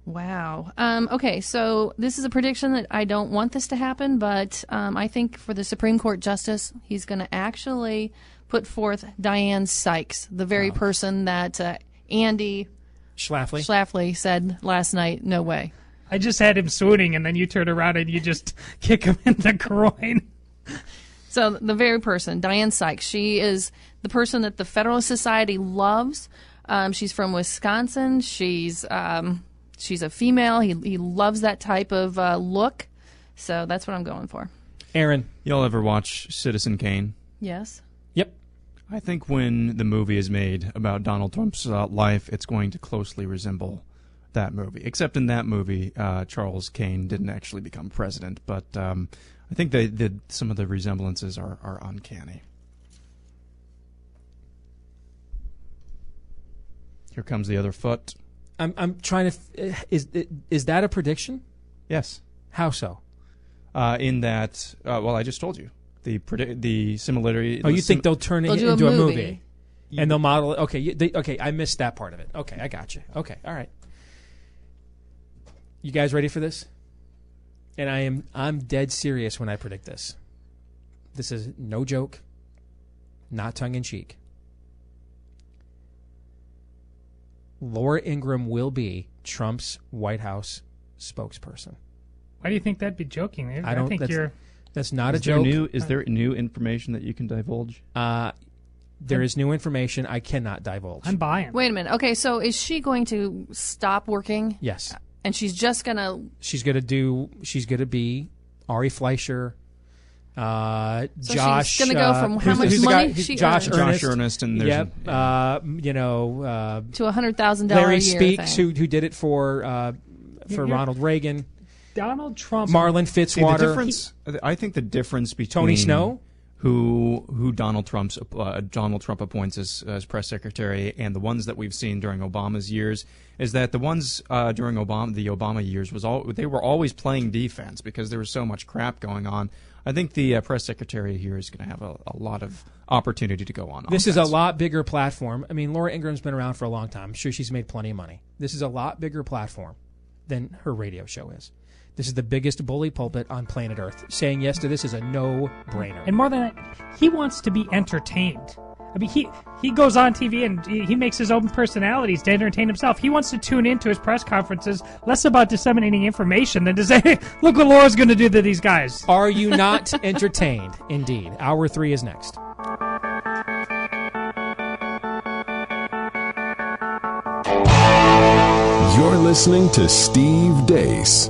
Speaker 11: Wow. Um, okay, so this is a prediction that I don't want this to happen, but um, I think for the Supreme Court justice, he's going to actually put forth Diane Sykes, the very person that uh, Andy
Speaker 1: Schlafly.
Speaker 11: Schlafly said last night. No way.
Speaker 2: I just had him swooning, and then you turn around and you just *laughs* kick him in the groin.
Speaker 11: So the very person, Diane Sykes, she is the person that the Federalist Society loves. Um, she's from Wisconsin. She's um, she's a female. He he loves that type of uh, look. So that's what I'm going for.
Speaker 1: Aaron.
Speaker 3: Y'all ever watch Citizen Kane?
Speaker 11: Yes.
Speaker 1: Yep.
Speaker 3: I think when the movie is made about Donald Trump's uh, life, it's going to closely resemble that movie. Except in that movie, uh, Charles Kane didn't actually become president, but um, I think they, that some of the resemblances are, are uncanny. Here comes the other foot.
Speaker 1: I'm I'm trying to. f- Is is that a prediction?
Speaker 3: Yes.
Speaker 1: How so?
Speaker 3: Uh, in that, uh, well, I just told you the predi- the similarity.
Speaker 1: Oh, you
Speaker 3: the
Speaker 1: think they'll turn it
Speaker 11: They'll do a
Speaker 1: into a
Speaker 11: movie.
Speaker 1: movie, and they'll model it? Okay, you, they, okay, I missed that part of it. Okay, I got you. Okay, all right. You guys ready for this? And I am I'm dead serious when I predict this. This is no joke, not tongue in cheek. Laura Ingraham will be Trump's White House spokesperson.
Speaker 2: Why do you think that'd be joking? I,
Speaker 1: I don't
Speaker 2: think
Speaker 1: that's,
Speaker 2: you're.
Speaker 1: that's not
Speaker 3: is
Speaker 1: a joke.
Speaker 3: New, is there new information that you can divulge?
Speaker 1: Uh, there is new information I cannot divulge.
Speaker 2: I'm buying.
Speaker 11: Wait a minute. Okay, so is she going to stop working?
Speaker 1: Yes.
Speaker 11: And she's just going to.
Speaker 1: She's gonna do. She's gonna be Ari Fleischer. Uh,
Speaker 11: So she's
Speaker 1: Josh.
Speaker 11: gonna go
Speaker 1: uh,
Speaker 11: from how
Speaker 1: who's the-
Speaker 11: much
Speaker 1: who's
Speaker 11: money
Speaker 1: guy?
Speaker 11: she
Speaker 1: Josh
Speaker 11: earns?
Speaker 1: Earnest.
Speaker 3: Josh Earnest and there's
Speaker 1: yep.
Speaker 3: an-
Speaker 1: uh, you know, uh,
Speaker 11: To a hundred thousand dollars. a year
Speaker 1: Speaks,
Speaker 11: thing.
Speaker 1: who who did it for uh, for
Speaker 2: You're-
Speaker 1: Ronald Reagan.
Speaker 2: Donald Trump.
Speaker 1: Marlin
Speaker 3: See, the
Speaker 1: Fitzwater.
Speaker 3: difference, I think the difference between
Speaker 1: Tony Snow?
Speaker 3: who who Donald Trump's uh, Donald Trump appoints as, as press secretary, and the ones that we've seen during Obama's years is that the ones uh, during Obama the Obama years was all they were always playing defense because there was so much crap going on. I think the uh, press secretary here is going to have a, a lot of opportunity to go on.
Speaker 1: This is a lot bigger platform. I mean, Laura Ingraham's been around for a long time. I'm sure she's made plenty of money. This is a lot bigger platform than her radio show is. This is the biggest bully pulpit on planet Earth. Saying yes to this is a no-brainer.
Speaker 2: And more than that, he wants to be entertained. I mean, he he goes on TV and he, he makes his own personalities to entertain himself. He wants to tune into his press conferences less about disseminating information than to say, hey, *laughs* "Look what Laura's going to do to these guys."
Speaker 1: Are you *laughs* not entertained? Indeed. Hour three is next.
Speaker 4: You're listening to Steve Deace.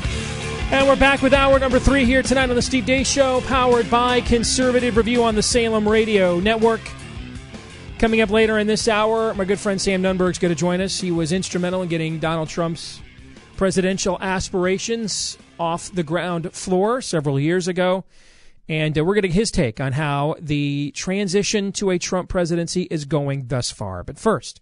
Speaker 1: And we're back with hour number three here tonight on the Steve Deace Show, powered by Conservative Review on the Salem Radio Network. Coming up later in this hour, my good friend Sam Nunberg's going to join us. He was instrumental in getting Donald Trump's presidential aspirations off the ground floor several years ago. And uh, we're getting his take on how the transition to a Trump presidency is going thus far. But first,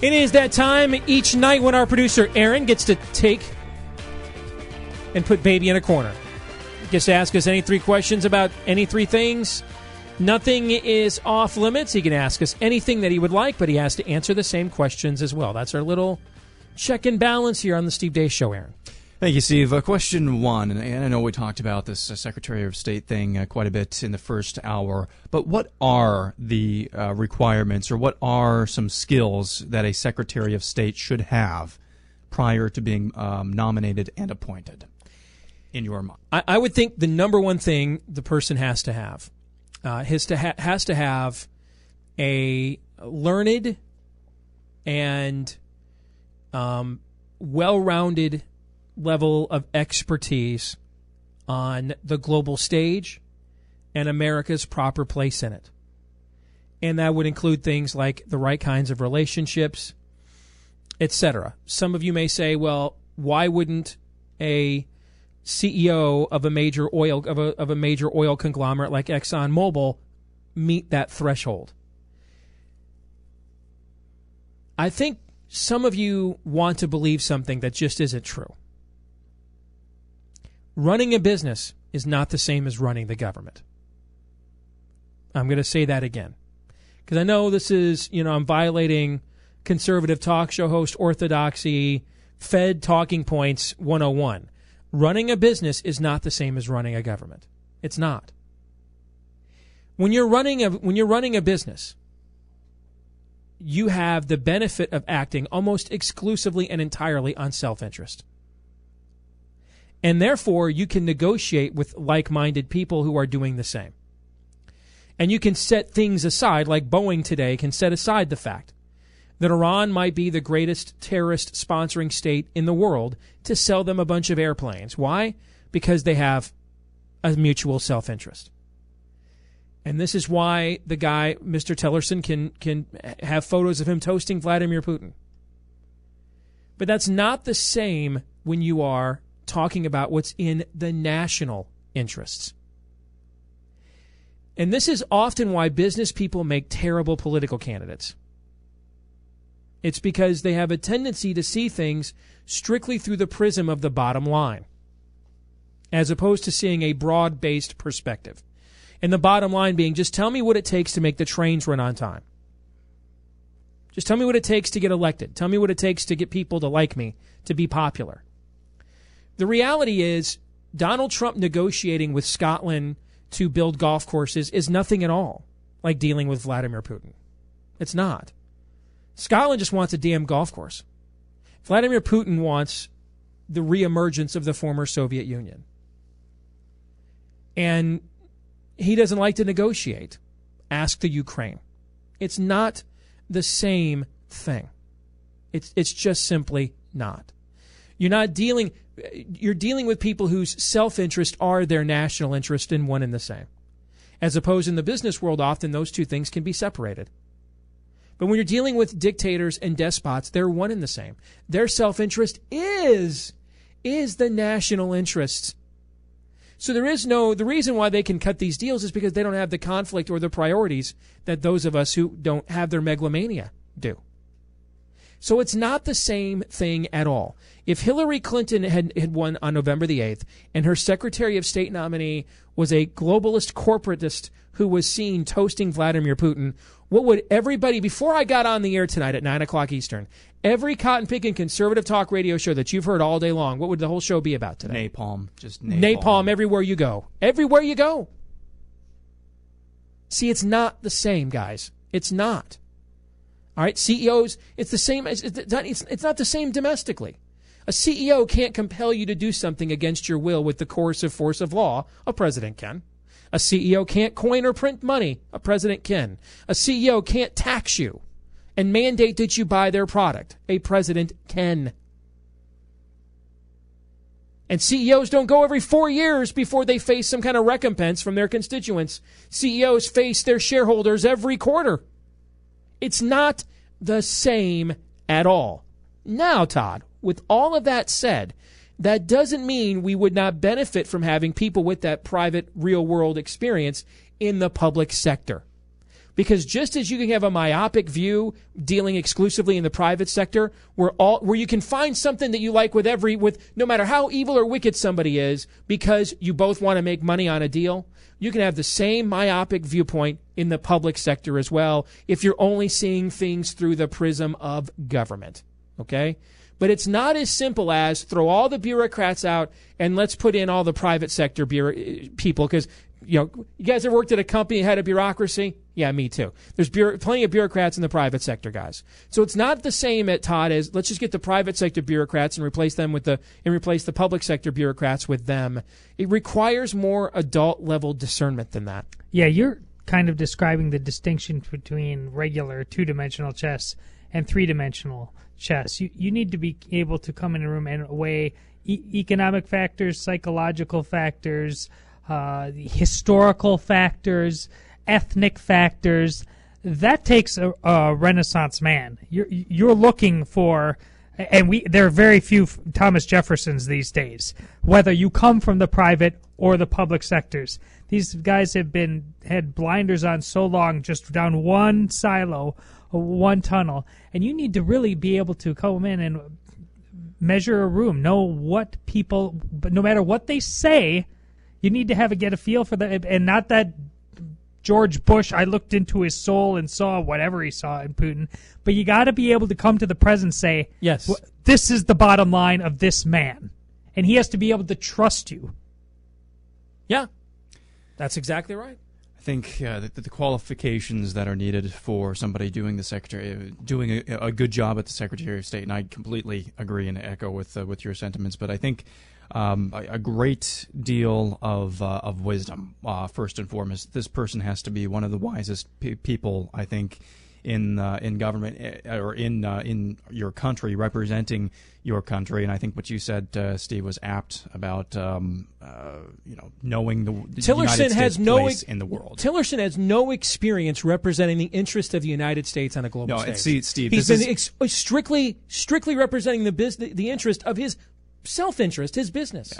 Speaker 1: It is that time each night when our producer Aaron gets to take and put baby in a corner. Gets to ask us any three questions about any three things. Nothing is off limits. He can ask us anything that he would like, but he has to answer the same questions as well. That's our little check and balance here on the Steve Deace Show, Aaron.
Speaker 3: Thank you, Steve. Uh, question one, and I know we talked about this uh, Secretary of State thing uh, quite a bit in the first hour, but what are the uh, requirements or what are some skills that a Secretary of State should have prior to being um, nominated and appointed, in your mind?
Speaker 1: I, I, would think the number one thing the person has to have uh, has to ha- has to have a learned and um, well-rounded level of expertise on the global stage and America's proper place in it. And that would include things like the right kinds of relationships, etc. Some of you may say, well, why wouldn't a CEO of a major oil of a, of a major oil conglomerate like ExxonMobil meet that threshold? I think some of you want to believe something that just isn't true. Running a business is not the same as running the government. I'm going to say that again. Because I know this is, you know, I'm violating conservative talk show host orthodoxy, Fed talking points 101. Running a business is not the same as running a government. It's not. When you're running a when you're running a business, you have the benefit of acting almost exclusively and entirely on self-interest. And therefore, you can negotiate with like-minded people who are doing the same. And you can set things aside like Boeing today can set aside the fact that Iran might be the greatest terrorist sponsoring state in the world to sell them a bunch of airplanes. Why? Because they have a mutual self interest. And this is why the guy, Mr. Tillerson, can, can have photos of him toasting Vladimir Putin. But that's not the same when you are talking about what's in the national interests. And this is often why business people make terrible political candidates. It's because they have a tendency to see things strictly through the prism of the bottom line, as opposed to seeing a broad based perspective. And the bottom line being just tell me what it takes to make the trains run on time. Just tell me what it takes to get elected. Tell me what it takes to get people to like me, to be popular. The reality is, Donald Trump negotiating with Scotland to build golf courses is nothing at all like dealing with Vladimir Putin. It's not. Scotland just wants a damn golf course. Vladimir Putin wants the reemergence of the former Soviet Union. And he doesn't like to negotiate. Ask the Ukraine. It's not the same thing. It's, it's just simply not. You're not dealing, you're dealing with people whose self interest are their national interest in one and the same. As opposed in the business world, often those two things can be separated. But when you're dealing with dictators and despots, they're one and the same. Their self-interest is is the national interest. So there is no the reason why they can cut these deals is because they don't have the conflict or the priorities that those of us who don't have their megalomania do. So it's not the same thing at all. If Hillary Clinton had, had won on November the 8th and her Secretary of State nominee was a globalist corporatist who was seen toasting Vladimir Putin, what would everybody, before I got on the air tonight at 9 o'clock Eastern, every cotton picking conservative talk radio show that you've heard all day long, what would the whole show be about today?
Speaker 3: Napalm. Just napalm.
Speaker 1: Napalm everywhere you go. Everywhere you go. See, it's not the same, guys. It's not. All right, CEOs, it's the same. It's, it's not the same domestically. A CEO can't compel you to do something against your will with the coercive force of law. A president can. A CEO can't coin or print money. A president can. A CEO can't tax you and mandate that you buy their product. A president can. And CEOs don't go every four years before they face some kind of recompense from their constituents. CEOs face their shareholders every quarter. It's not the same at all. Now, Todd, with all of that said, that doesn't mean we would not benefit from having people with that private real world experience in the public sector. Because just as you can have a myopic view dealing exclusively in the private sector, where all where you can find something that you like with every with no matter how evil or wicked somebody is, because you both want to make money on a deal, you can have the same myopic viewpoint in the public sector as well if you're only seeing things through the prism of government. Okay? But it's not as simple as throw all the bureaucrats out and let's put in all the private sector bureau- eh, people because you know you guys have worked at a company had a bureaucracy yeah me too. There's plenty of bureaucrats in the private sector guys. So it's not the same at todd as let's just get the private sector bureaucrats and replace them with the and replace the public sector bureaucrats with them. It requires more adult level discernment than that.
Speaker 2: Yeah, you're kind of describing the distinction between regular two dimensional chess and three dimensional chess. You you need to be able to come in a room and weigh e- economic factors, psychological factors, uh, historical factors, ethnic factors. That takes a, a Renaissance man. You're you're looking for and we there are very few Thomas Jeffersons these days. Whether you come from the private or the public sectors, these guys have been had blinders on so long, just down one silo, one tunnel, and you need to really be able to come in and measure a room, know what people, but no matter what they say, you need to have a get a feel for that, and not that George Bush, I looked into his soul and saw whatever he saw in Putin. But you got to be able to come to the present and say,
Speaker 1: Yes.
Speaker 2: This is the bottom line of this man. And he has to be able to trust you.
Speaker 1: yeah that's exactly right
Speaker 3: I think uh, the, the qualifications that are needed for somebody doing the secretary, uh, doing a, a good job at the Secretary of State, and I completely agree and echo with uh, with your sentiments. But I think um, a, a great deal of uh, of wisdom, uh, first and foremost. This person has to be one of the wisest pe- people, I think, in uh, in government uh, or in uh, in your country, representing your country. And I think what you said, uh, Steve, was apt about um, uh, you know knowing the,
Speaker 1: Tillerson
Speaker 3: States
Speaker 1: has no ex-
Speaker 3: in the world.
Speaker 1: Tillerson has no experience representing the interest of the United States on a global
Speaker 3: No,
Speaker 1: stage.
Speaker 3: see, Steve,
Speaker 1: he's been
Speaker 3: is-
Speaker 1: ex- strictly strictly representing the business, the interest of his self-interest, his business.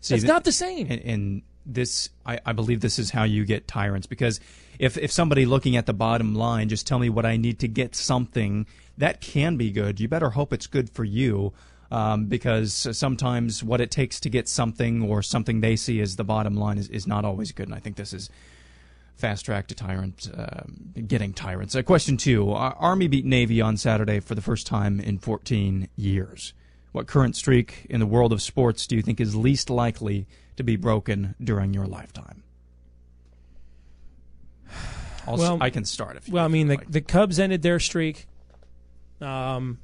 Speaker 3: See,
Speaker 1: It's not the same.
Speaker 3: And, and this, I, I believe, this is how you get tyrants. Because if if somebody looking at the bottom line just tell me what I need to get something, that can be good. You better hope it's good for you. Um, because sometimes what it takes to get something or something they see as the bottom line is, is not always good. And I think this is fast track to tyrant um getting tyrants. Uh, question two: Army beat Navy on Saturday for the first time in 14 years. What current streak in the world of sports do you think is least likely to be broken during your lifetime? I'll
Speaker 1: Well,
Speaker 3: I can start if you
Speaker 1: Well, I mean, the, the Cubs ended their streak. Um,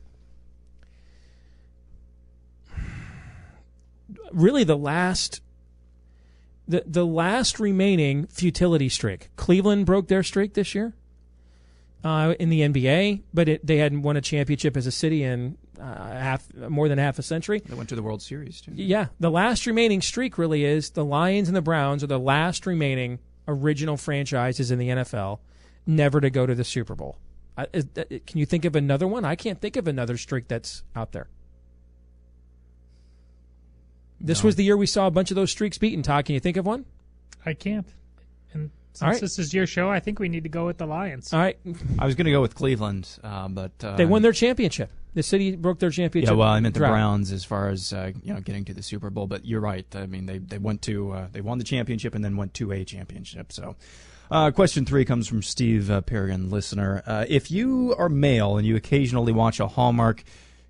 Speaker 1: really, the last, the the last remaining futility streak. Cleveland broke their streak this year uh, in the NBA, but it, they hadn't won a championship as a city in uh, half more than half a century.
Speaker 3: They went to the World Series too.
Speaker 1: Yeah, the last remaining streak really is the Lions and the Browns are the last remaining original franchises in the NFL never to go to the Super Bowl. I, is, uh, can you think of another one? I can't think of another streak that's out there. This
Speaker 2: No.
Speaker 1: was the year we saw a bunch of those streaks beaten. Todd, can you think of one?
Speaker 2: I can't. And since
Speaker 1: All right.
Speaker 2: this is your show, I think we need to go with the Lions.
Speaker 1: All right.
Speaker 3: I was going to go with Cleveland, uh, but uh,
Speaker 1: they won their championship. The city broke their championship.
Speaker 3: Yeah, well, I meant the
Speaker 1: drought.
Speaker 3: Browns as far as uh, you know getting to the Super Bowl. But you're right. I mean, they they went to uh, they won the championship and then went to a championship. So, uh, question three comes from Steve uh, Perrigan, listener. Uh, if you are male and you occasionally watch a Hallmark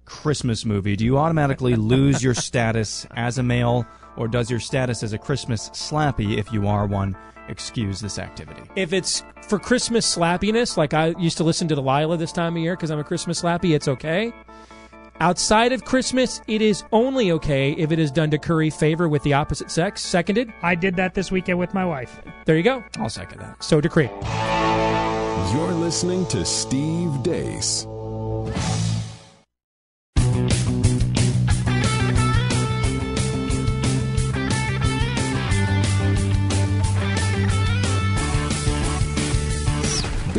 Speaker 3: Christmas movie, do you automatically *laughs* lose your status as a male, or does your status as a Christmas slappy, if you are one, excuse this activity?
Speaker 1: If it's for Christmas slappiness, like I used to listen to Delilah this time of year because I'm a Christmas slappy, it's okay. Outside of Christmas, it is only okay if it is done to curry favor with the opposite sex. Seconded?
Speaker 2: I did that this weekend with my wife.
Speaker 1: There you go.
Speaker 3: I'll second that.
Speaker 1: So decree.
Speaker 4: You're listening to Steve Deace.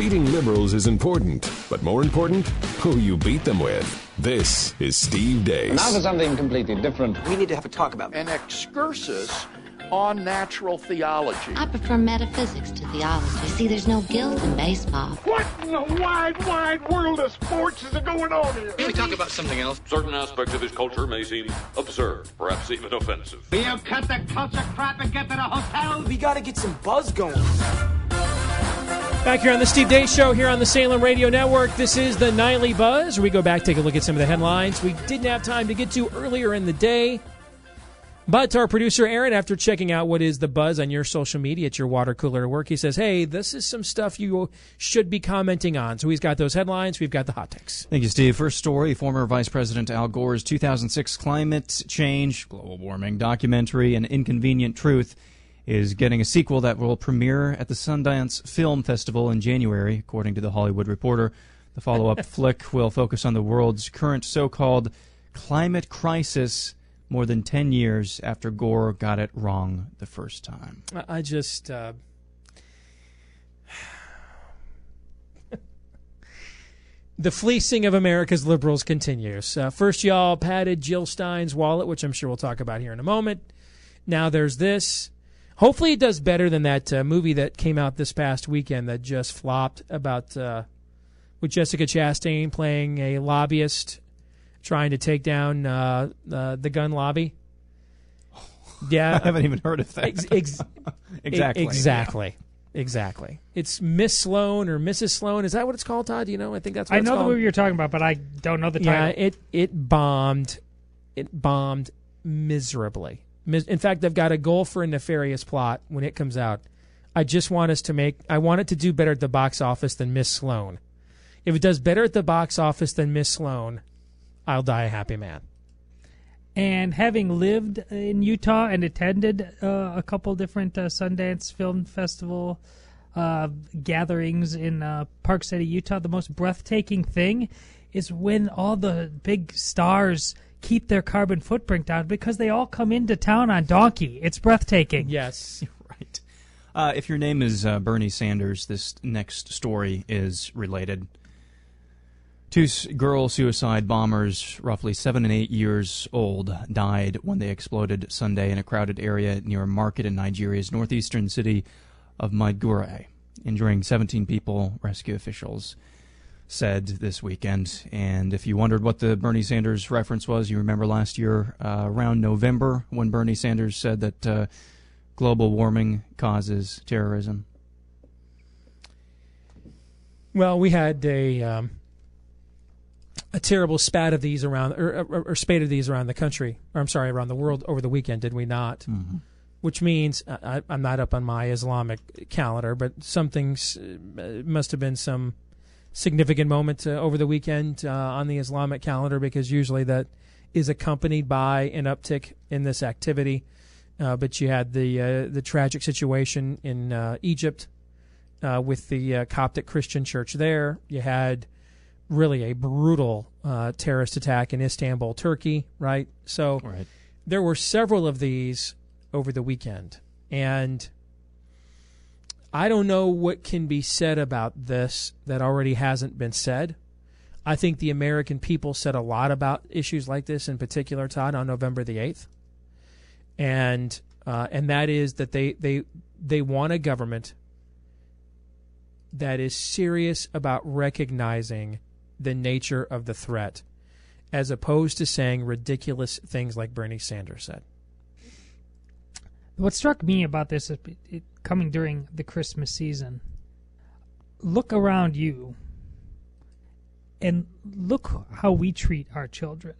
Speaker 4: Beating liberals is important, but more important, who you beat them with. This is Steve Deace.
Speaker 17: Now for something completely different.
Speaker 18: We need to have a talk about
Speaker 19: an excursus on natural theology.
Speaker 20: I prefer metaphysics to theology. See, there's no guilt in baseball.
Speaker 19: What in the wide, wide world of sports is going on here?
Speaker 18: Can we talk about something else?
Speaker 21: Certain aspects of his culture may seem absurd, perhaps even offensive.
Speaker 22: Will you cut the culture crap and get to the hotel?
Speaker 23: We gotta get some buzz going.
Speaker 1: Back here on the Steve Deace Show, here on the Salem Radio Network. This is the Nightly Buzz. We go back, take a look at some of the headlines we didn't have time to get to earlier in the day. But our producer Aaron, after checking out what is the buzz on your social media at your water cooler at work, he says, "Hey, this is some stuff you should be commenting on." So he's got those headlines. We've got the hot takes.
Speaker 3: Thank you, Steve. First story: former Vice President Al Gore's 2006 climate change, global warming documentary, "An Inconvenient Truth." Is getting a sequel that will premiere at the Sundance Film Festival in January, according to The Hollywood Reporter. The follow up *laughs* flick will focus on the world's current so called climate crisis more than 10 years after Gore got it wrong the first time.
Speaker 1: I just. Uh... *sighs* the fleecing of America's liberals continues. Uh, first, y'all padded Jill Stein's wallet, which I'm sure we'll talk about here in a moment. Now there's this. Hopefully, it does better than that uh, movie that came out this past weekend that just flopped about uh, with Jessica Chastain playing a lobbyist trying to take down uh, the gun lobby. *laughs* Yeah,
Speaker 3: I haven't even heard of that.
Speaker 1: Ex- ex- *laughs*
Speaker 3: exactly.
Speaker 1: Exactly. Yeah. Exactly. It's Miss Sloan or Mrs. Sloan. Is that what it's called, Todd? Do you know? I think that's. What it's like.
Speaker 2: I know
Speaker 1: called.
Speaker 2: the movie you're talking about, but I don't know the
Speaker 1: yeah,
Speaker 2: title.
Speaker 1: it it bombed. It bombed miserably. In fact, I've got a goal for a nefarious plot when it comes out. I just want us to make. I want it to do better at the box office than Miss Sloan. If it does better at the box office than Miss Sloan, I'll die a happy man.
Speaker 2: And having lived in Utah and attended uh, a couple different uh, Sundance Film Festival uh, gatherings in uh, Park City, Utah, the most breathtaking thing is when all the big stars keep their carbon footprint down because they all come into town on donkey. It's breathtaking.
Speaker 1: Yes. *laughs*
Speaker 3: right. Uh, if your name is uh, Bernie Sanders, this next story is related. Two girl suicide bombers, roughly seven and eight years old, died when they exploded Sunday in a crowded area near a market in Nigeria's northeastern city of Maiduguri, injuring 17 people, rescue officials said this weekend. And if you wondered what the Bernie Sanders reference was, you remember last year uh, around November when Bernie Sanders said that uh, global warming causes terrorism.
Speaker 1: Well, we had a um, a terrible spat of these around, or, or, or, spate of these around the country, or I'm sorry, around the world over the weekend, did we not?
Speaker 3: Mm-hmm.
Speaker 1: Which means I, am not up on my Islamic calendar, but something uh, must have been some significant moment uh, over the weekend uh, on the Islamic calendar because usually that is accompanied by an uptick in this activity. Uh, but you had the uh, the tragic situation in uh, Egypt uh, with the Coptic Christian church there. You had really a brutal terrorist attack in Istanbul, Turkey. Right. So
Speaker 3: right.
Speaker 1: there were several of these over the weekend, and I don't know what can be said about this that already hasn't been said. I think the American people said a lot about issues like this, in particular, Todd, on November the eighth, and uh, and that is that they they they want a government that is serious about recognizing the nature of the threat, as opposed to saying ridiculous things like Bernie Sanders said.
Speaker 2: What struck me about this is it, coming during the Christmas season. Look around you and look how we treat our children.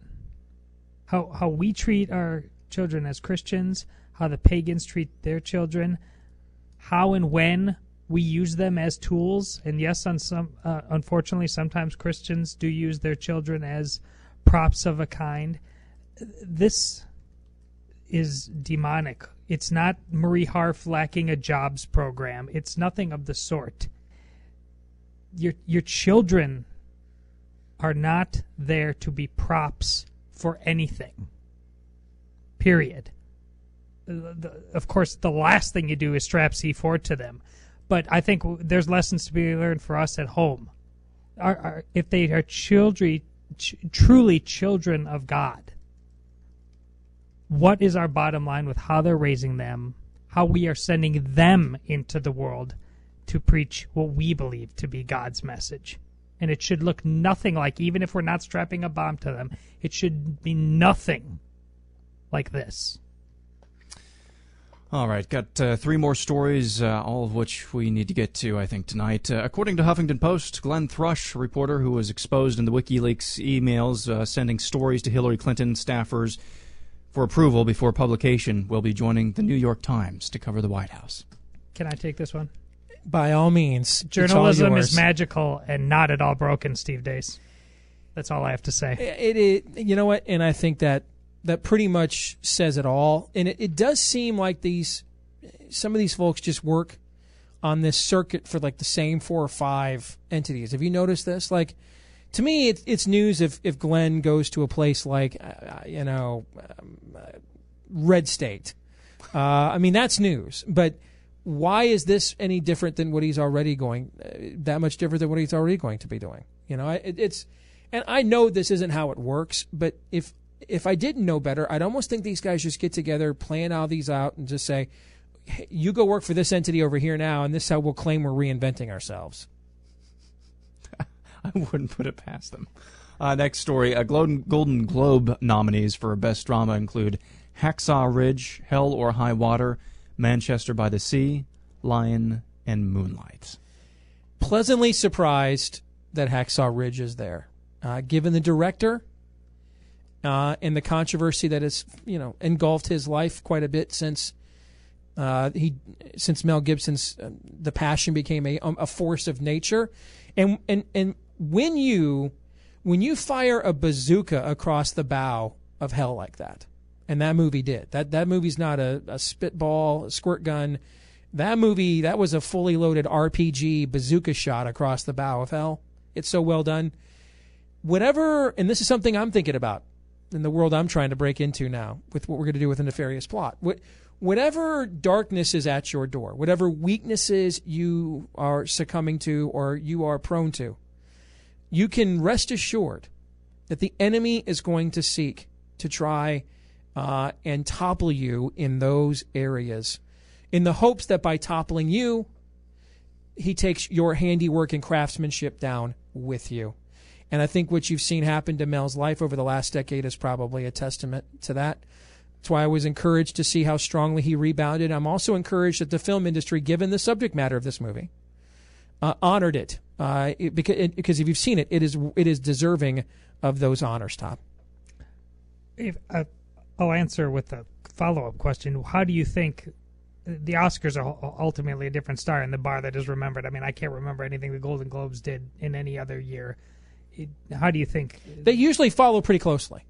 Speaker 2: How how we treat our children as Christians, how the pagans treat their children, how and when we use them as tools. And yes, on some uh, unfortunately sometimes Christians do use their children as props of a kind. This is demonic. It's not Marie Harf lacking a jobs program. It's nothing of the sort. Your your children are not there to be props for anything. Period. Of course, the last thing you do is strap C4 to them. But I think there's lessons to be learned for us at home. Are, are, if they are children, ch- truly children of God, what is our bottom line with how they're raising them, how we are sending them into the world to preach what we believe to be God's message. And it should look nothing like, even if we're not strapping a bomb to them, it should be nothing like this.
Speaker 3: All right, got uh, three more stories, uh, all of which we need to get to, I think, tonight. Uh, according to Huffington Post, Glenn Thrush, reporter who was exposed in the WikiLeaks emails uh, sending stories to Hillary Clinton staffers for approval before publication, will be joining the New York Times to cover the White House.
Speaker 2: Can I take this one?
Speaker 1: By all means, it's all
Speaker 2: Journalism
Speaker 1: yours.
Speaker 2: is magical and not at all broken, Steve Deace. That's all I have to say.
Speaker 1: It, it, you know what, and I think that that pretty much says it all. And it, it does seem like these some of these folks just work on this circuit for like the same four or five entities. Have you noticed this? Like, to me, it, it's news if if Glenn goes to a place like uh, you know um, uh, Red State. Uh, I mean, that's news, but. Why is this any different than what he's already going? Uh, that much different than what he's already going to be doing? You know, it, it's and I know this isn't how it works, but if if I didn't know better, I'd almost think these guys just get together, plan all these out, and just say, "You go work for this entity over here now, and this is how we'll claim we're reinventing ourselves." *laughs*
Speaker 3: I wouldn't put it past them. Uh, next story: uh, Golden, Golden Globe nominees for Best Drama include Hacksaw Ridge, Hell or High Water, Manchester by the Sea, Lion, and Moonlight.
Speaker 1: Pleasantly surprised that Hacksaw Ridge is there, uh, given the director uh, and the controversy that has you know engulfed his life quite a bit since uh, he since Mel Gibson's uh, The Passion became a um, a force of nature, and and and when you when you fire a bazooka across the bow of hell like that, and that movie did that that movie's not a, a spitball a squirt gun. That movie that was a fully loaded RPG bazooka shot across the bow of hell. It's so well done. Whatever, and this is something I'm thinking about in the world I'm trying to break into now with what we're going to do with a nefarious plot. What, whatever darkness is at your door, whatever weaknesses you are succumbing to or you are prone to, you can rest assured that the enemy is going to seek to try uh, and topple you in those areas in the hopes that by toppling you, he takes your handiwork and craftsmanship down with you. And I think what you've seen happen to Mel's life over the last decade is probably a testament to that. That's why I was encouraged to see how strongly he rebounded. I'm also encouraged that the film industry, given the subject matter of this movie, uh, honored it. Uh, it, because, it, because if you've seen it, it is it is deserving of those honors. Top.
Speaker 2: If, uh, I'll answer with a follow up question. How do you think the Oscars are ultimately a different star in the bar that is remembered? I mean, I can't remember anything the Golden Globes did in any other year. It, how do you think?
Speaker 1: They usually follow pretty closely.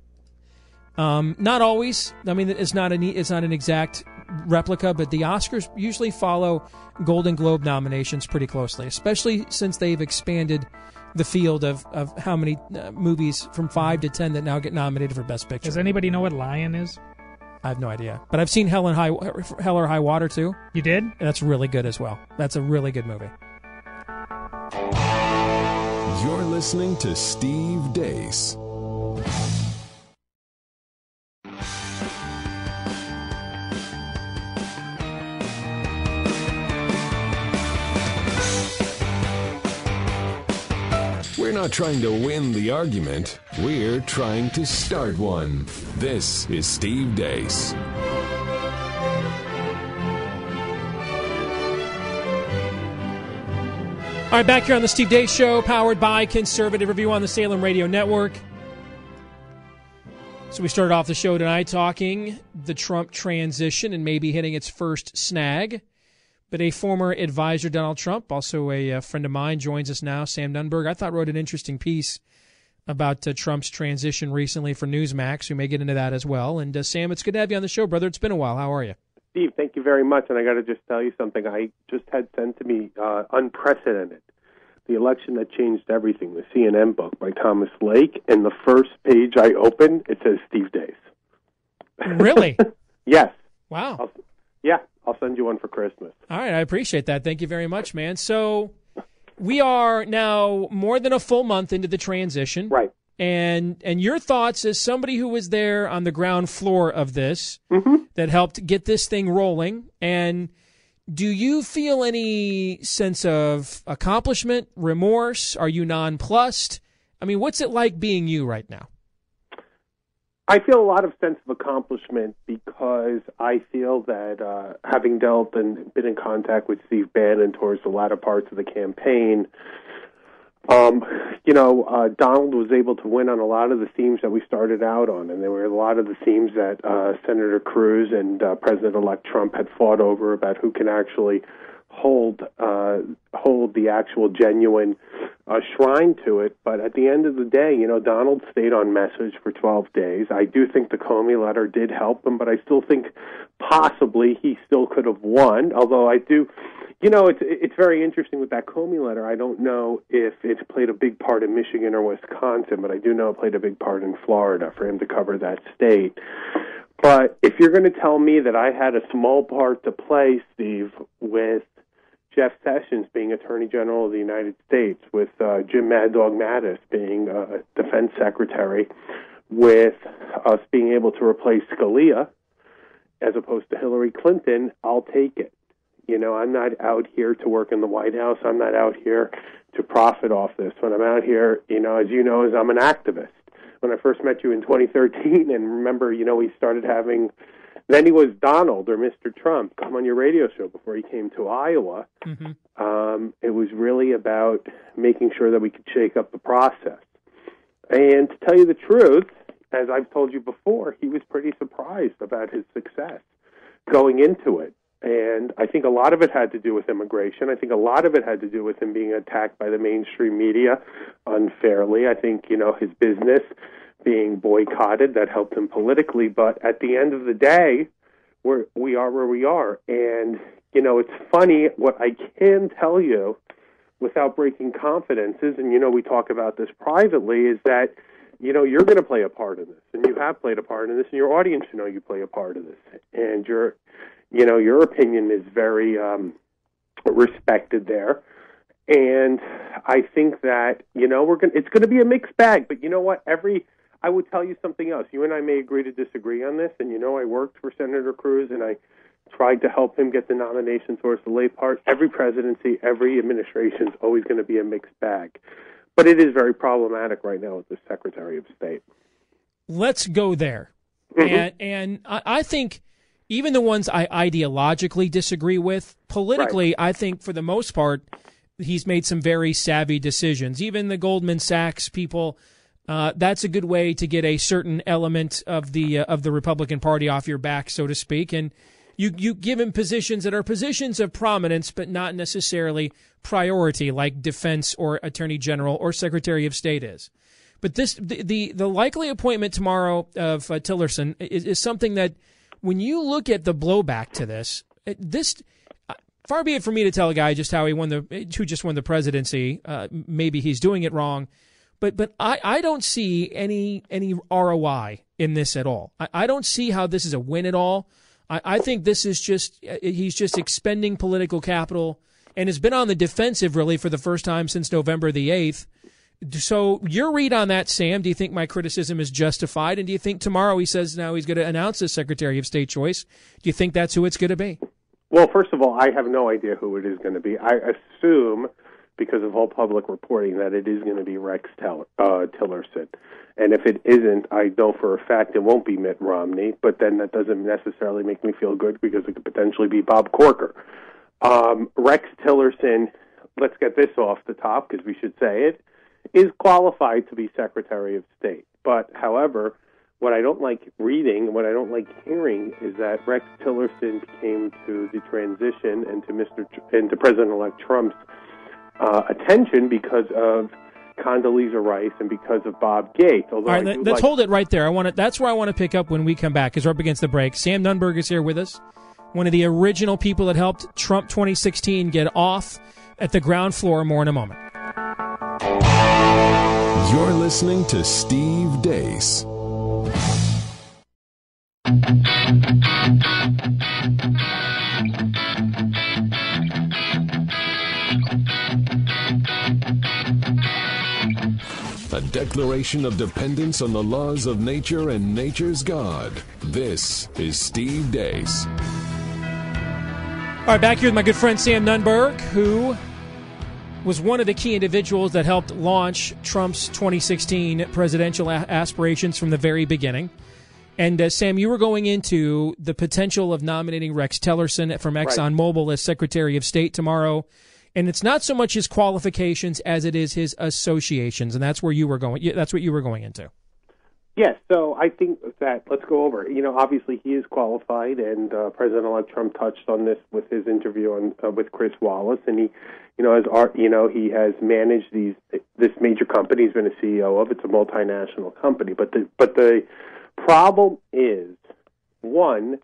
Speaker 1: Um, not always. I mean, it's not an it's not an exact replica, but the Oscars usually follow Golden Globe nominations pretty closely, especially since they've expanded the field of, of how many uh, movies from five to ten that now get nominated for Best Picture.
Speaker 2: Does anybody know what Lion is?
Speaker 1: I have no idea, but I've seen Hell and High Hell or High Water too.
Speaker 2: You did?
Speaker 1: That's really good as well. That's a really good movie.
Speaker 4: You're listening to Steve Deace. Not trying to win the argument, we're trying to start one. This is Steve Deace.
Speaker 1: All right, back here on the Steve Deace Show, powered by Conservative Review on the Salem Radio Network. So we started off the show tonight talking the Trump transition and maybe hitting its first snag. But a former advisor, Donald Trump, also a, uh friend of mine, joins us now. Sam Nunberg, I thought wrote an interesting piece about uh, Trump's transition recently for Newsmax. We may get into that as well. And uh, Sam, it's good to have you on the show, brother. It's been a while. How are you?
Speaker 24: Steve, thank you very much. And I got to just tell you something. I just had sent to me uh, unprecedented. The election that changed everything, the CNN book by Thomas Lake. And the first page I open, it says Steve Deace.
Speaker 1: Really? *laughs*
Speaker 24: yes.
Speaker 1: Wow.
Speaker 24: I'll, yeah, I'll send you one for Christmas.
Speaker 1: All right, I appreciate that. Thank you very much, man. So we are now more than a full month into the transition.
Speaker 24: Right.
Speaker 1: And and your thoughts as somebody who was there on the ground floor of this
Speaker 24: Mm-hmm.
Speaker 1: that helped get this thing rolling and do you feel any sense of accomplishment, remorse? Are you nonplussed? I mean, what's it like being you right now?
Speaker 24: I feel a lot of sense of accomplishment because I feel that uh, having dealt and been in contact with Steve Bannon towards the latter parts of the campaign, um, you know, uh, Donald was able to win on a lot of the themes that we started out on, and there were a lot of the themes that uh, Senator Cruz and uh, President-elect Trump had fought over about who can actually hold uh, hold the actual genuine uh, shrine to it. But at the end of the day, you know, Donald stayed on message for 12 days. I do think the Comey letter did help him, but I still think possibly he still could have won. Although I do, you know, it's it's very interesting with that Comey letter. I don't know if it played a big part in Michigan or Wisconsin, but I do know it played a big part in Florida for him to cover that state. But if you're going to tell me that I had a small part to play, Steve, with Jeff Sessions being Attorney General of the United States, with uh, Jim Mad Dog Mattis being uh, Defense Secretary, with us being able to replace Scalia as opposed to Hillary Clinton, I'll take it. You know, I'm not out here to work in the White House. I'm not out here to profit off this. When I'm out here, you know, as you know, is I'm an activist. When I first met you in 2013, and remember, you know, we started having then he was Donald or Mr. Trump come on your radio show before he came to Iowa. Um, it was really about making sure that we could shake up the process. And to tell you the truth, as I've told you before, he was pretty surprised about his success going into it. And I think a lot of it had to do with immigration. I think a lot of it had to do with him being attacked by the mainstream media unfairly. I think, you know, his business being boycotted that helped him politically. But at the end of the day, we're, we are where we are. And, you know, it's funny. What I can tell you without breaking confidences, and, you know, we talk about this privately, is that, you know, you're going to play a part in this. And you have played a part in this, and your audience should know you play a part of this. And your, you know, your opinion is very um, respected there. And I think that you know we're going. to It's going to be a mixed bag, but you know what? Every I would tell you something else. You and I may agree to disagree on this, and you know I worked for Senator Cruz, and I tried to help him get the nomination towards the late part. Every presidency, every administration is always going to be a mixed bag, but it is very problematic right now with the Secretary of State.
Speaker 1: Let's go there. Mm-hmm. And and I, I think even the ones I ideologically disagree with, politically, I think for the most part, he's made some very savvy decisions. Even the Goldman Sachs people, uh, that's a good way to get a certain element of the uh, of the Republican Party off your back, so to speak, and you you give him positions that are positions of prominence, but not necessarily priority, like defense or attorney general or secretary of state is. But this the the, the likely appointment tomorrow of uh, Tillerson is, is something that when you look at the blowback to this, this far be it for me to tell a guy just how he won the who just won the presidency. Uh, maybe he's doing it wrong, but but I, I don't see any any ROI in this at all. I, I don't see how this is a win at all. I, I think this is just uh, he's just expending political capital and has been on the defensive really for the first time since November the eighth. So your read on that, Sam? Do you think my criticism is justified? And do you think tomorrow he says now he's going to announce his Secretary of State choice? Do you think that's who it's going to be?
Speaker 24: Well, first of all, I have no idea who it is going to be. I assume, because of all public reporting, that it is going to be Rex Tell- uh, Tillerson. And if it isn't, I know for a fact it won't be Mitt Romney. But then that doesn't necessarily make me feel good because it could potentially be Bob Corker. Um, Rex Tillerson, let's get this off the top because we should say it, is qualified to be Secretary of State. But, however, what I don't like reading, and what I don't like hearing, is that Rex Tillerson came to the transition and to Mr. Tr- and to President-elect Trump's uh, attention because of Condoleezza Rice and because of Bob Gates. Although
Speaker 1: All
Speaker 24: I
Speaker 1: right,
Speaker 24: do
Speaker 1: let, us
Speaker 24: like-
Speaker 1: hold it right there. I want to. That's where I want to pick up when we come back, because we're up against the break. Sam Nunberg is here with us, one of the original people that helped Trump 2016 get off at the ground floor. More in a moment.
Speaker 4: You're listening to Steve Deace. Declaration of dependence on the laws of nature and nature's God. This is Steve Deace.
Speaker 1: All right, back here with my good friend Sam Nunberg, who was one of the key individuals that helped launch Trump's 2016 presidential a- aspirations from the very beginning. And uh, Sam, you were going into the potential of nominating Rex Tillerson from
Speaker 24: Right.
Speaker 1: ExxonMobil as Secretary of State tomorrow. And it's not so much his qualifications as it is his associations, and that's where you were going. That's what you were going into.
Speaker 24: Yes, so I think that let's go over. You know, obviously he is qualified, and uh, President-elect Trump touched on this with his interview on uh, with Chris Wallace, and he, you know, as art, you know, he has managed these this major company. He's been a CEO of. It's a multinational company, but the but the problem is one.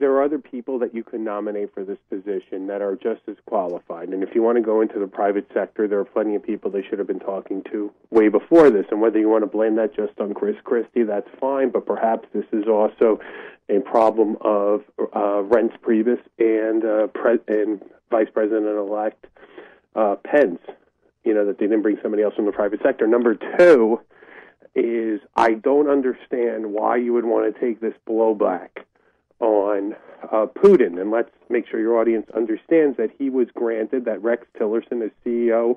Speaker 24: There are other people that you can nominate for this position that are just as qualified. And if you want to go into the private sector, there are plenty of people they should have been talking to way before this. And whether you want to blame that just on Chris Christie, that's fine. But perhaps this is also a problem of uh, Reince Priebus and uh, pre- and Vice President-elect uh, Pence. You know that they didn't bring somebody else from the private sector. Number two is I don't understand why you would want to take this blowback on uh, Putin. And let's make sure your audience understands that he was granted, that Rex Tillerson, as CEO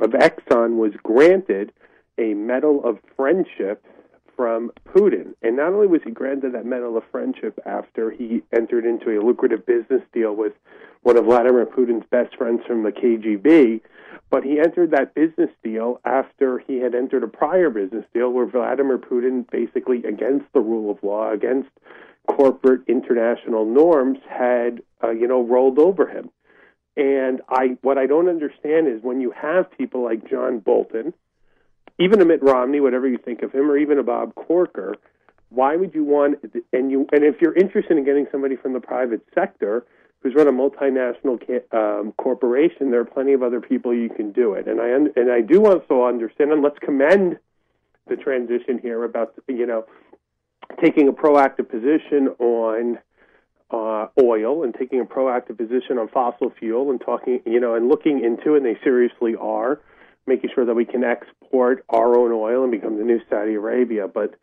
Speaker 24: of Exxon, was granted a Medal of Friendship from Putin. And not only was he granted that Medal of Friendship after he entered into a lucrative business deal with one of Vladimir Putin's best friends from the KGB, but he entered that business deal after he had entered a prior business deal where Vladimir Putin, basically against the rule of law, against corporate international norms, had uh, you know rolled over him. And I, what I don't understand is when you have people like John Bolton, even a Mitt Romney, whatever you think of him, or even a Bob Corker, why would you want? And you, and if you're interested in getting somebody from the private sector who's run a multinational um, corporation, there are plenty of other people you can do it. And I and I do also understand, and let's commend the transition here about you know taking a proactive position on uh, oil and taking a proactive position on fossil fuel and talking, you know, and looking into, and they seriously are, making sure that we can export our own oil and become the new Saudi Arabia. But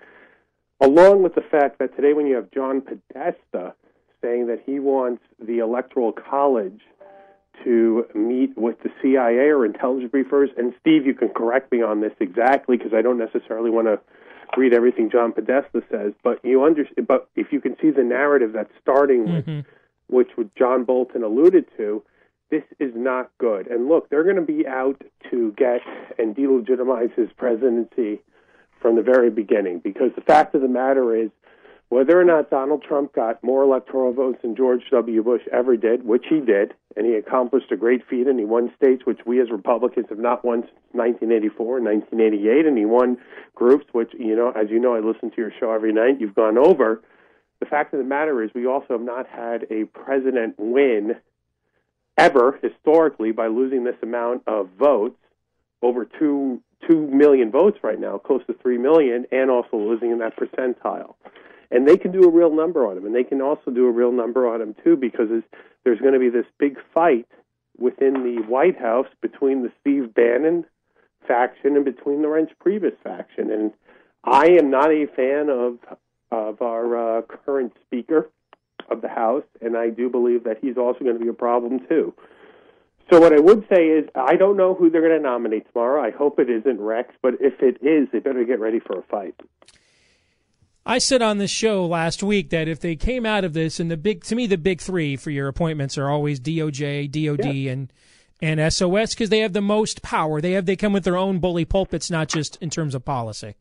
Speaker 24: along with the fact that today, when you have John Podesta saying that he wants the Electoral College to meet with the CIA or intelligence briefers, and Steve, you can correct me on this exactly because I don't necessarily want to read everything John Podesta says, but you understand. But if you can see the narrative that's starting with, mm-hmm. which what John Bolton alluded to, this is not good. And look, they're going to be out to get and delegitimize his presidency from the very beginning, because the fact of the matter is, whether or not Donald Trump got more electoral votes than George W. Bush ever did, which he did, and he accomplished a great feat, and he won states which we as Republicans have not won since 1984 and 1988, and he won groups which, you know, as you know, I listen to your show every night, you've gone over. The fact of the matter is, we also have not had a president win ever historically by losing this amount of votes, over two two million votes right now, close to three million, and also losing in that percentile. And they can do a real number on him, and they can also do a real number on him too, because there's going to be this big fight within the White House between the Steve Bannon faction and between the Reince Priebus faction. And I am not a fan of of our uh, current Speaker of the House, and I do believe that he's also going to be a problem too. So what I would say is I don't know who they're going to nominate tomorrow. I hope it isn't Rex, but if it is, they better get ready for a fight.
Speaker 1: I said on this show last week that if they came out of this, and the big to me the big three for your appointments are always DOJ, DOD, and and SOS because they have the most power. They have they come with their own bully pulpits, not just in terms of policy.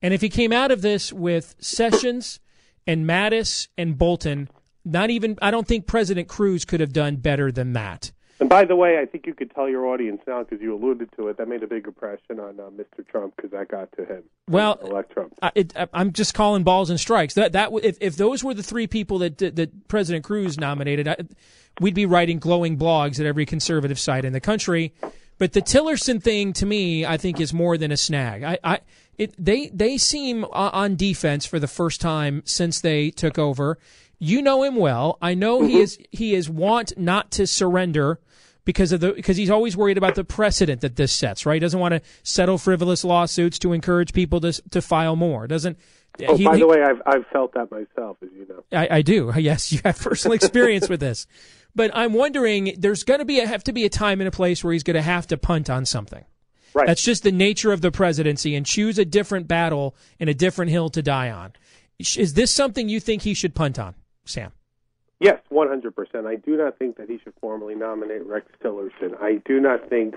Speaker 1: And if he came out of this with Sessions and Mattis and Bolton, not even I don't think President Cruz could have done better than that.
Speaker 24: By the way, I think you could tell your audience now because you alluded to it. That made a big impression on uh, Mr. Trump because that got to him.
Speaker 1: Well,
Speaker 24: elect Trump.
Speaker 1: I, it, I'm just calling balls and strikes. That that if if those were the three people that that, that President Cruz nominated, I, we'd be writing glowing blogs at every conservative site in the country. But the Tillerson thing, to me, I think is more than a snag. I, I it, they they seem on defense for the first time since they took over. You know him well. I know he is he is want not to surrender because of the because he's always worried about the precedent that this sets. Right? He doesn't want to settle frivolous lawsuits to encourage people to to file more. Doesn't.
Speaker 24: Oh,
Speaker 1: he-
Speaker 24: by
Speaker 1: he-
Speaker 24: the way, I've I've felt that myself, as you know.
Speaker 1: I, I do. *laughs* Yes, you have personal experience with this. But I'm wondering, there's going to be a, have to be a time and a place where he's going to have to punt on something.
Speaker 24: Right.
Speaker 1: That's just the nature of the presidency, and choose a different battle and a different hill to die on. Is this something you think he should punt on, Sam?
Speaker 24: Yes, 100%. I do not think that he should formally nominate Rex Tillerson. I do not think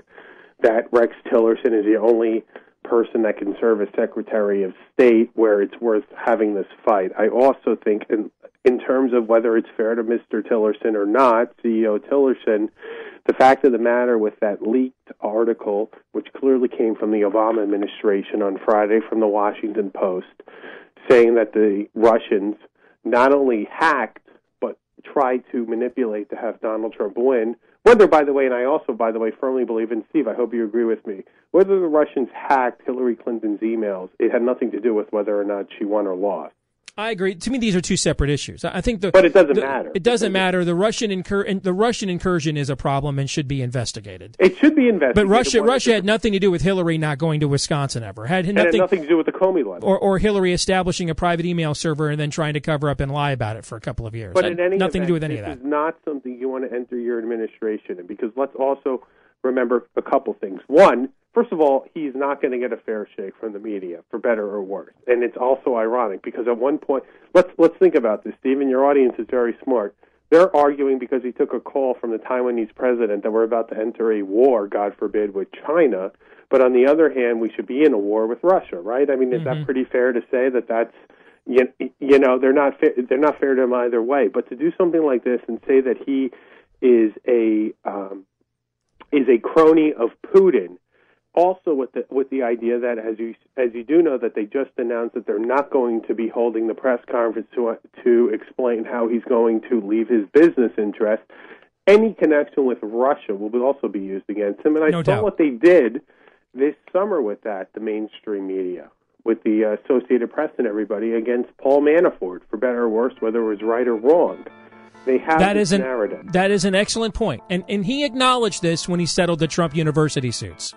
Speaker 24: that Rex Tillerson is the only person that can serve as Secretary of State where it's worth having this fight. I also think, in, in terms of whether it's fair to Mr. Tillerson or not, CEO Tillerson, the fact of the matter with that leaked article, which clearly came from the Obama administration on Friday from the Washington Post, saying that the Russians not only hacked tried to manipulate to have Donald Trump win. Whether, by the way, and I also, by the way, firmly believe in Steve. I hope you agree with me. Whether the Russians hacked Hillary Clinton's emails, it had nothing to do with whether or not she won or lost.
Speaker 1: I agree. To me, these are two separate issues. I think the
Speaker 24: But it doesn't
Speaker 1: the-
Speaker 24: matter.
Speaker 1: It doesn't matter. The Russian incur and the Russian incursion is a problem and should be investigated.
Speaker 24: It should be investigated.
Speaker 1: But Russia, Russia had nothing to do with Hillary not going to Wisconsin ever. Had
Speaker 24: it had
Speaker 1: nothing,
Speaker 24: nothing to do with the Comey letter.
Speaker 1: or, or Hillary establishing a private email server and then trying to cover up and lie about it for a couple of years.
Speaker 24: But
Speaker 1: Had
Speaker 24: in any
Speaker 1: nothing
Speaker 24: event,
Speaker 1: to do with any of that.
Speaker 24: this is not something you want to enter your administration in because let's also remember a couple things. One, first of all, he's not going to get a fair shake from the media, for better or worse. And it's also ironic because at one point, let's let's think about this, Stephen. Your audience is very smart. They're arguing because he took a call from the Taiwanese president that we're about to enter a war, God forbid, with China. But on the other hand, we should be in a war with Russia, right? I mean, is that pretty fair to say that that's you, you know they're not fair, they're not fair to him either way. But to do something like this and say that he is a um, is a crony of Putin, also with the with the idea that as you as you do know that they just announced that they're not going to be holding the press conference to to explain how he's going to leave his business interest. Any connection with Russia will also be used against him, and I
Speaker 1: No
Speaker 24: saw
Speaker 1: doubt.
Speaker 24: what they did this summer with that, the mainstream media, with the Associated Press and everybody against Paul Manafort, for better or worse, whether it was right or wrong. They have
Speaker 1: That
Speaker 24: this
Speaker 1: an
Speaker 24: narrative.
Speaker 1: that is an excellent point, and and he acknowledged this when he settled the Trump University suits,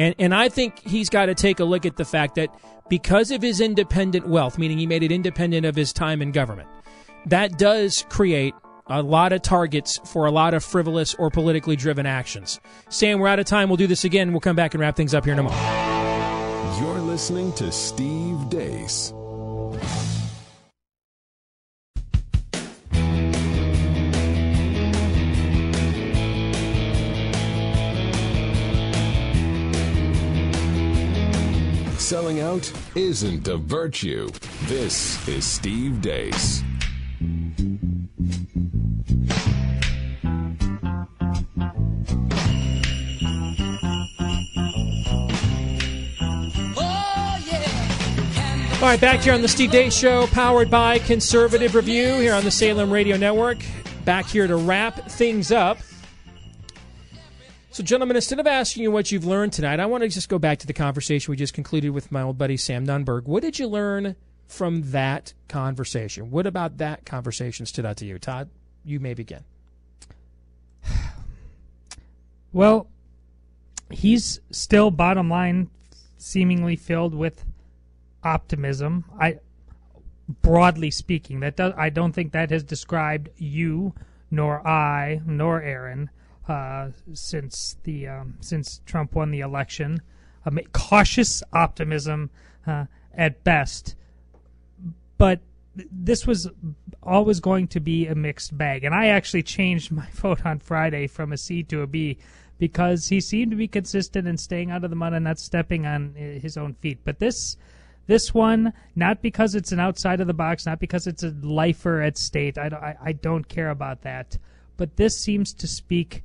Speaker 1: and and I think he's got to take a look at the fact that because of his independent wealth, meaning he made it independent of his time in government, that does create a lot of targets for a lot of frivolous or politically driven actions. Sam, we're out of time. We'll do this again. We'll come back and wrap things up here in a moment.
Speaker 4: You're listening to Steve Deace. Selling out isn't a virtue. This is Steve Deace.
Speaker 1: All right, back here on the Steve Deace Show, powered by Conservative Review here on the Salem Radio Network. Back here to wrap things up. So, gentlemen, instead of asking you what you've learned tonight, I want to just go back to the conversation we just concluded with my old buddy Sam Nunberg. What did you learn from that conversation? What about that conversation stood out to you? Todd, you may begin. *sighs*
Speaker 2: Well, he's still bottom line seemingly filled with optimism. I broadly speaking, that does, I don't think that has described you nor I nor Aaron since the um, since Trump won the election. Um, cautious optimism uh, at best, but this was always going to be a mixed bag. And I actually changed *laughs* my vote on Friday from a C to a B because he seemed to be consistent in staying out of the mud and not stepping on uh, his own feet. But this this one, not because it's an outside of the box, not because it's a lifer at state. I, I, I don't care about that. But this seems to speak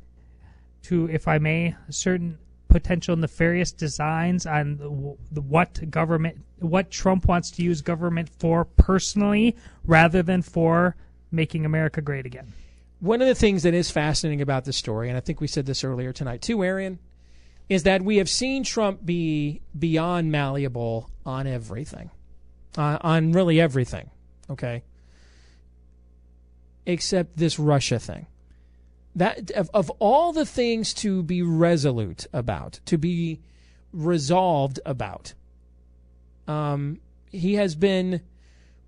Speaker 2: to, if I may, certain potential nefarious designs on the, what government, what Trump wants to use government for personally, rather than for making America great again.
Speaker 1: One of the things that is fascinating about this story, and I think we said this earlier tonight too, Aaron, is that we have seen Trump be beyond malleable on everything, uh, on really everything. Okay, except this Russia thing. That of, of all the things to be resolute about, to be resolved about, um, he has been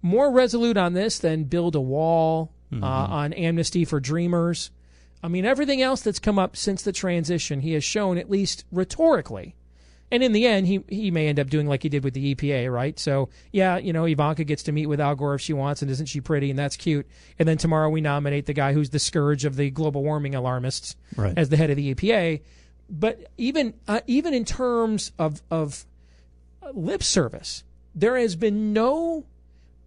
Speaker 1: more resolute on this than build a wall,
Speaker 3: Mm-hmm.
Speaker 1: uh, on amnesty for dreamers. I mean, everything else that's come up since the transition, he has shown, at least rhetorically. And in the end, he, he may end up doing like he did with the EPA, right? So, yeah, you know, Ivanka gets to meet with Al Gore if she wants, and isn't she pretty? And that's cute. And then tomorrow we nominate the guy who's the scourge of the global warming alarmists
Speaker 3: Right.
Speaker 1: as the head of the EPA. But even uh, even in terms of of lip service, there has been no.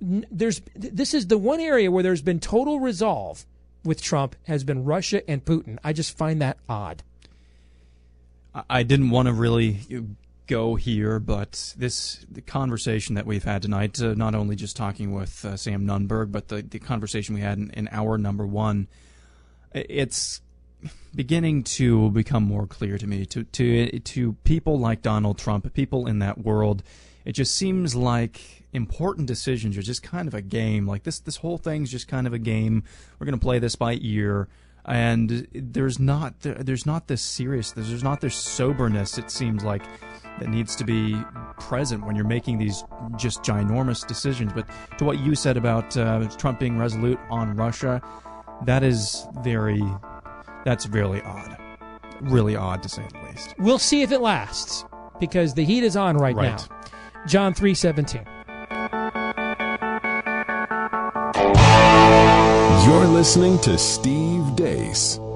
Speaker 1: There's this is the one area where there's been total resolve with Trump has been Russia and Putin. I just find that odd.
Speaker 3: I- didn't want to really go here, but this the conversation that we've had tonight, uh, not only just talking with uh, Sam Nunberg, but the, the conversation we had in, in hour number one, it's beginning to become more clear to me. To to to people like Donald Trump, people in that world, it just seems like important decisions are just kind of a game. Like this this whole thing's just kind of a game. We're going to play this by ear and there's not there's not this seriousness there's not this soberness it seems like that needs to be present when you're making these just ginormous decisions but to what you said about uh, Trump being resolute on Russia that is very that's really odd really odd to say the least
Speaker 1: We'll see if it lasts because the heat is on right,
Speaker 3: Right.
Speaker 1: now. John three seventeen.
Speaker 4: You're listening to Steve Deace.